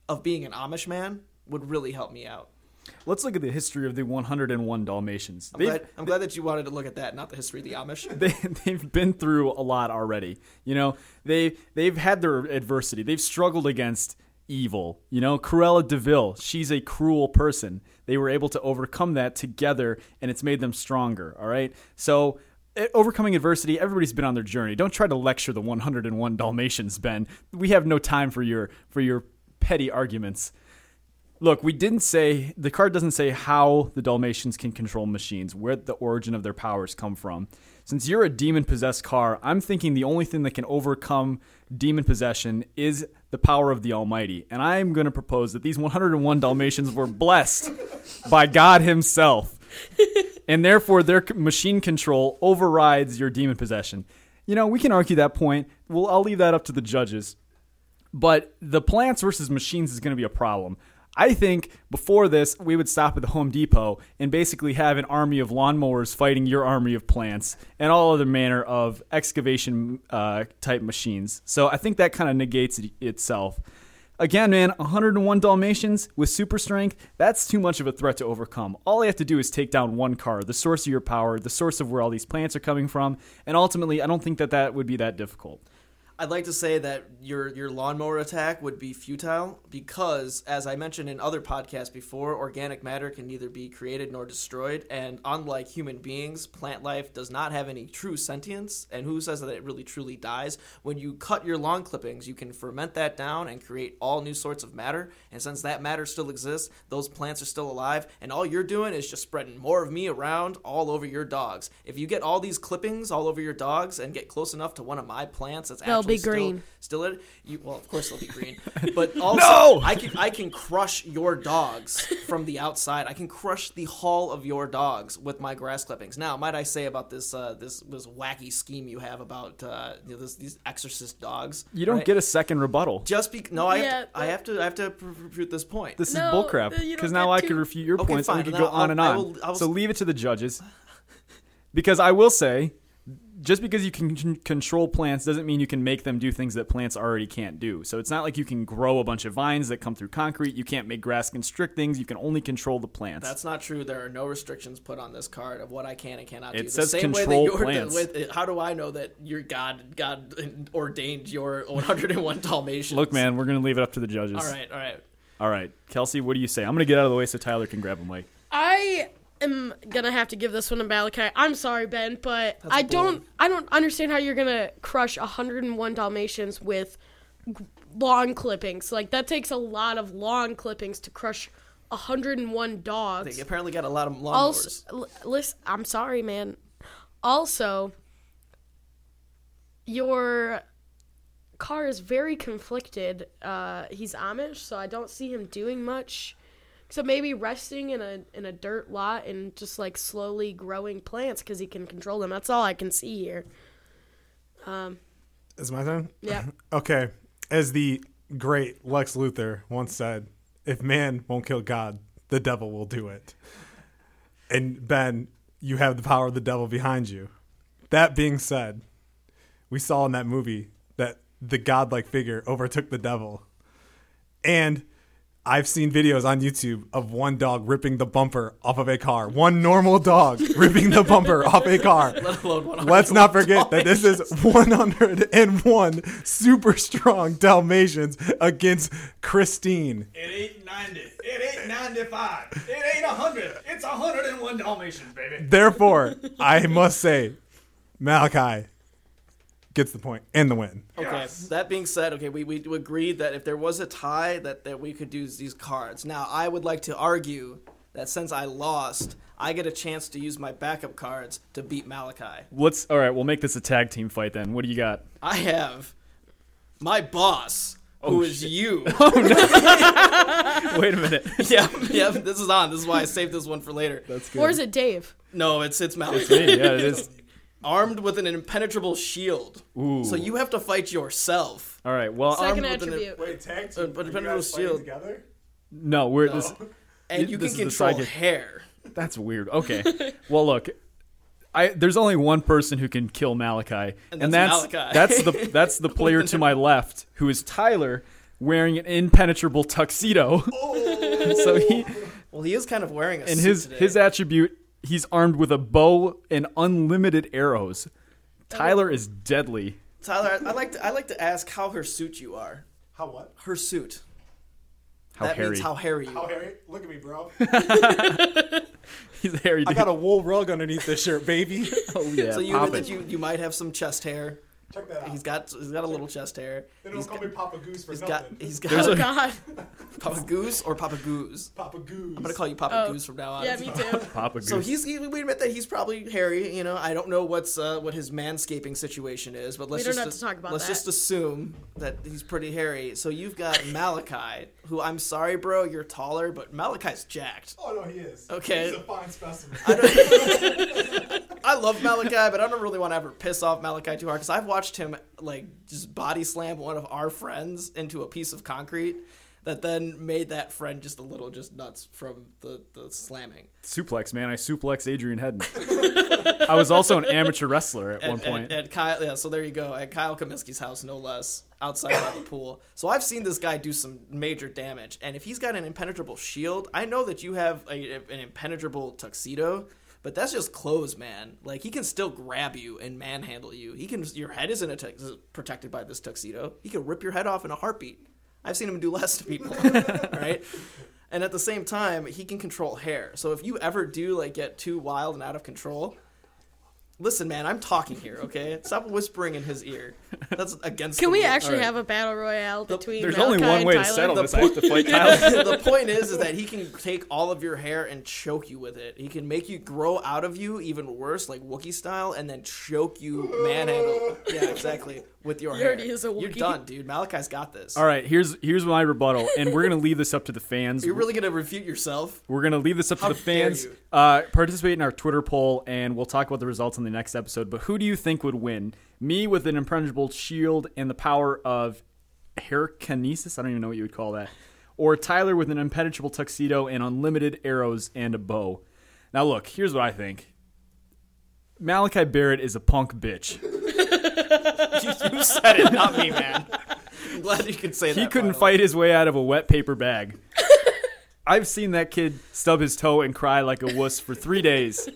of being an Amish man would really help me out. Let's look at the history of the 101 Dalmatians. I'm glad, I'm glad that you wanted to look at that, not the history of the Amish. they they've been through a lot already. You know, they they've had their adversity. They've struggled against evil. You know, Cruella de Vil, she's a cruel person. They were able to overcome that together, and it's made them stronger. All right, so. eh, Overcoming adversity, everybody's been on their journey. Don't try to lecture the 101 Dalmatians, Ben. We have no time for your for your petty arguments. Look, we didn't say the card doesn't say how the Dalmatians can control machines, where the origin of their powers come from. Since you're a demon possessed car, I'm thinking the only thing that can overcome demon possession is the power of the Almighty. And I'm going to propose that these 101 Dalmatians were blessed by God Himself. And therefore, their machine control overrides your demon possession. You know, we can argue that point. Well, I'll leave that up to the judges but the plants versus machines is going to be a problem. I think before this, we would stop at the Home Depot and basically have an army of lawnmowers fighting your army of plants and all other manner of excavation uh, type machines. So I think that kind of negates it itself. Again, man, 101 Dalmatians with super strength, that's too much of a threat to overcome. All I have to do is take down one car, the source of your power, the source of where all these plants are coming from, and ultimately, I don't think that that would be that difficult. I'd like to say that your your lawnmower attack would be futile because, as I mentioned in other podcasts before, organic matter can neither be created nor destroyed, and unlike human beings, plant life does not have any true sentience. And who says that it really truly dies? When you cut your lawn clippings, you can ferment that down and create all new sorts of matter. And since that matter still exists, those plants are still alive, and all you're doing is just spreading more of me around all over your dogs. If you get all these clippings all over your dogs and get close enough to one of my plants that's actually be green. Still, in, you well, of course they'll be green, but also No! I can I can crush your dogs from the outside. I can crush the hull of your dogs with my grass clippings. Now, might I say about this uh, this this wacky scheme you have about uh, you know, this, these exorcist dogs? You don't right? get a second rebuttal. just be no. I Yeah, have to, I have to I have to pr- pr- refute this point. This No, is bullcrap. Because now I to- could refute your Okay, points fine, and we could go on I'll- and I on. will- I will- so leave it to the judges. Because I will say, just because you can control plants doesn't mean you can make them do things that plants already can't do. So it's not like you can grow a bunch of vines that come through concrete. You can't make grass constrict things. You can only control the plants. That's not true. There are no restrictions put on this card of what I can and cannot do. It The says same way control that you're, plants. with- how do I know that your God God ordained your 101 Dalmatians? Look, man, we're going to leave it up to the judges. All right, all right. All right. Kelsey, what do you say? I'm going to get out of the way so Tyler can grab a mic. I am gonna have to give this one to Malachi. I'm sorry, Ben, but I don't I don't understand how you're gonna crush 101 Dalmatians with lawn clippings. Like that takes a lot of lawn clippings to crush 101 dogs. They apparently got a lot of lawnmowers. Also, l- listen, I'm sorry, man. Also, your car is very conflicted. Uh, he's Amish, so I don't see him doing much. So maybe resting in a in a dirt lot and just like slowly growing plants because he can control them. That's all I can see here here. Is my turn? Yeah. Okay. As the great Lex Luthor once said, if man won't kill God, the devil will do it. And Ben, you have the power of the devil behind you. That being said, we saw in that movie that the godlike figure overtook the devil. And I've seen videos on YouTube of one dog ripping the bumper off of a car. One normal dog ripping the bumper off a car. Let alone one Let's not forget that this is 101 super strong Dalmatians against Christine. It ain't 90. It ain't 95. It ain't 100. It's 101 Dalmatians, baby. Therefore, I must say, Malachi gets the point and the win. Okay. That being said, okay, we, we agreed that if there was a tie, that, that we could use these cards. Now, I would like to argue that since I lost, I get a chance to use my backup cards to beat Malachi. Let's all right. We'll make this a tag team fight then. What do you got? I have my boss, oh, who is you. Oh no! Wait a minute. yeah, yeah. This is on. This is why I saved this one for later. That's good. Or is it Dave? No, it's it's Malachi. yeah, it is. Armed with an impenetrable shield. Ooh. So you have to fight yourself. All right. Well, Second armed with an- attribute. Wait, tag Uh, but depending on shield. together? no, we're this. And you This can control hair. That's weird. Okay. well, look. I, there's only one person who can kill Malachi, and, that's that's Malachi. that's the that's the player to my left, who is Tyler, wearing an impenetrable tuxedo. so he Well, he is kind of wearing a and suit his today. his attribute, he's armed with a bow and unlimited arrows. Tyler is deadly. Tyler, I, I like to I like to ask how her suit you are. How what? Her suit. How that hairy. means how hairy you How are. hairy? Look at me, bro. he's a hairy. I dude. got a wool rug underneath this shirt, baby. oh yeah. So you pop admit that you you might have some chest hair. Check that out. He's got he's got a little chest hair. they He's don't call got, me Papa Goose for he's nothing. got he's got There's Oh a- God. Papa Goose or Papa Goose. Papa Goose. I'm gonna call you Papa Oh. Goose from now on. Yeah, me too. Papa Goose. So he's he, we admit that he's probably hairy. You know, I don't know what's uh, what his manscaping situation is, but let's don't just have to talk about let's that. just assume that he's pretty hairy. So you've got Malachi, who I'm sorry, bro, you're taller, but Malachi's jacked. Oh no, he is. Okay. He's a fine specimen. I love Malachi, but I don't really want to ever piss off Malachi too hard because I've watched him like just body slam one of our friends into a piece of concrete that then made that friend just a little just nuts from the, the slamming. suplex, man. I suplex Adrian Hedden. I was also an amateur wrestler at one point. at, at Kyle, yeah, so there you go. At Kyle Comiskey's house, no less, outside of the pool. So I've seen this guy do some major damage, and if he's got an impenetrable shield, I know that you have a, an impenetrable tuxedo. But that's just clothes, man. Like he can still grab you and manhandle you. He can. Your head isn't protected by this tuxedo. He can rip your head off in a heartbeat. I've seen him do less to people, right? And at the same time, he can control hair. So if you ever do like get too wild and out of control, listen, man, I'm talking here, okay? Stop whispering in his ear. That's against. Can the we rules. actually Alright. have a battle royale between? There's Malachi only one and way to Tyler? settle The this. I have to fight Tyler. the point is, is that he can take all of your hair and choke you with it. He can make you grow out of you even worse, like Wookiee style, and then choke you, manhandle. Yeah, exactly. With your He hair. already is a You're done, dude. Malachi's got this. All right, here's here's my rebuttal, and we're gonna leave this up to the fans. You're really gonna refute yourself? We're gonna leave this up How to the fans. Uh, participate in our Twitter poll, and we'll talk about the results in the next episode. But who do you think would win? Me with an impenetrable shield and the power of hairkinesis? I don't even know what you would call that. Or Tyler with an impenetrable tuxedo and unlimited arrows and a bow. Now, look, here's what I think. Malachi Barrett is a punk bitch. you said it, not me, man. I'm glad you could say that. He couldn't finally. fight his way out of a wet paper bag. I've seen that kid stub his toe and cry like a wuss for three days.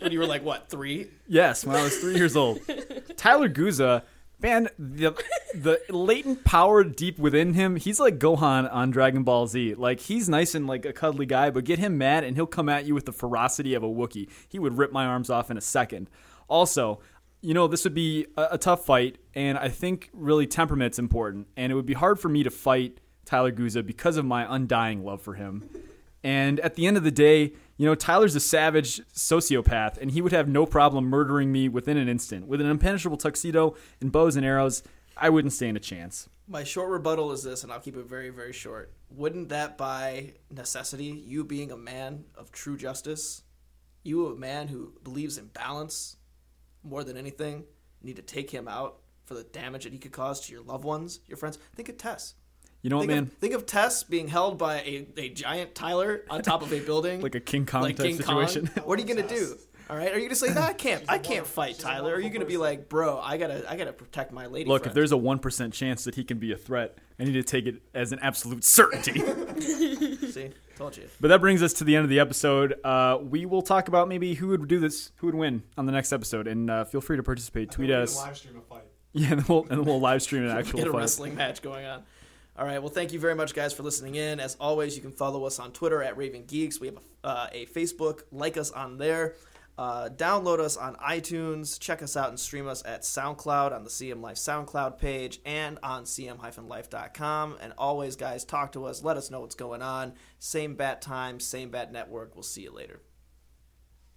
when you were like what three? Yes, when I was three years old. Tyler Guza, man, the the latent power deep within him, he's like Gohan on Dragon Ball Z. Like he's nice and like a cuddly guy, but get him mad and he'll come at you with the ferocity of a Wookiee. He would rip my arms off in a second. Also, you know, this would be a, a tough fight, and I think really temperament's important. And it would be hard for me to fight Tyler Guza because of my undying love for him. And at the end of the day, you know, Tyler's a savage sociopath, and he would have no problem murdering me within an instant. With an impenetrable tuxedo and bows and arrows, I wouldn't stand a chance. My short rebuttal is this, and I'll keep it very, very short. Wouldn't that, by necessity, you being a man of true justice, you a man who believes in balance more than anything, need to take him out for the damage that he could cause to your loved ones, your friends? Think of Tess. You know what, Think man? of, think of Tess being held by a, a giant Tyler on top of a building, Like a King Kong like type King situation. Kong. What are you gonna do? All right, are you gonna say, "No, I can't, I can't fight Tyler"? Are you gonna be like, "Bro, I gotta, I gotta protect my lady"? Look, if there's a 1% chance that he can be a threat, I need to take it as an absolute certainty. see, told you. but that brings us to the end of the episode. Uh, we will talk about maybe who would do this, who would win on the next episode. And uh, feel free to participate. Tweet We're us. live stream a fight. Yeah, and we'll, and we'll live stream an actual Get a fight. wrestling match going on. All right. Well, thank you very much, guys, for listening in. As always, you can follow us on Twitter at Raven Geeks. We have a, uh, a Facebook. Like us on there. Uh, download us on iTunes. Check us out and stream us at SoundCloud on the CM Life SoundCloud page and on cm-life.com. And always, guys, talk to us. Let us know what's going on. Same bat time, same bat network. We'll see you later.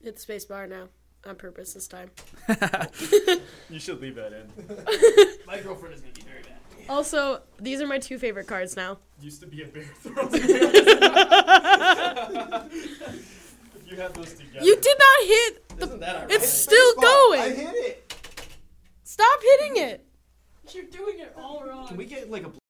Hit the spacebar now on purpose this time. You should leave that in. My girlfriend is going to be very mad. Also, these are my two favorite cards now. Used to be a bear throw. if you have those together. You did not hit. Isn't that ironic? It's still going. I hit it. Stop hitting it. You're doing it all wrong. Can we get like a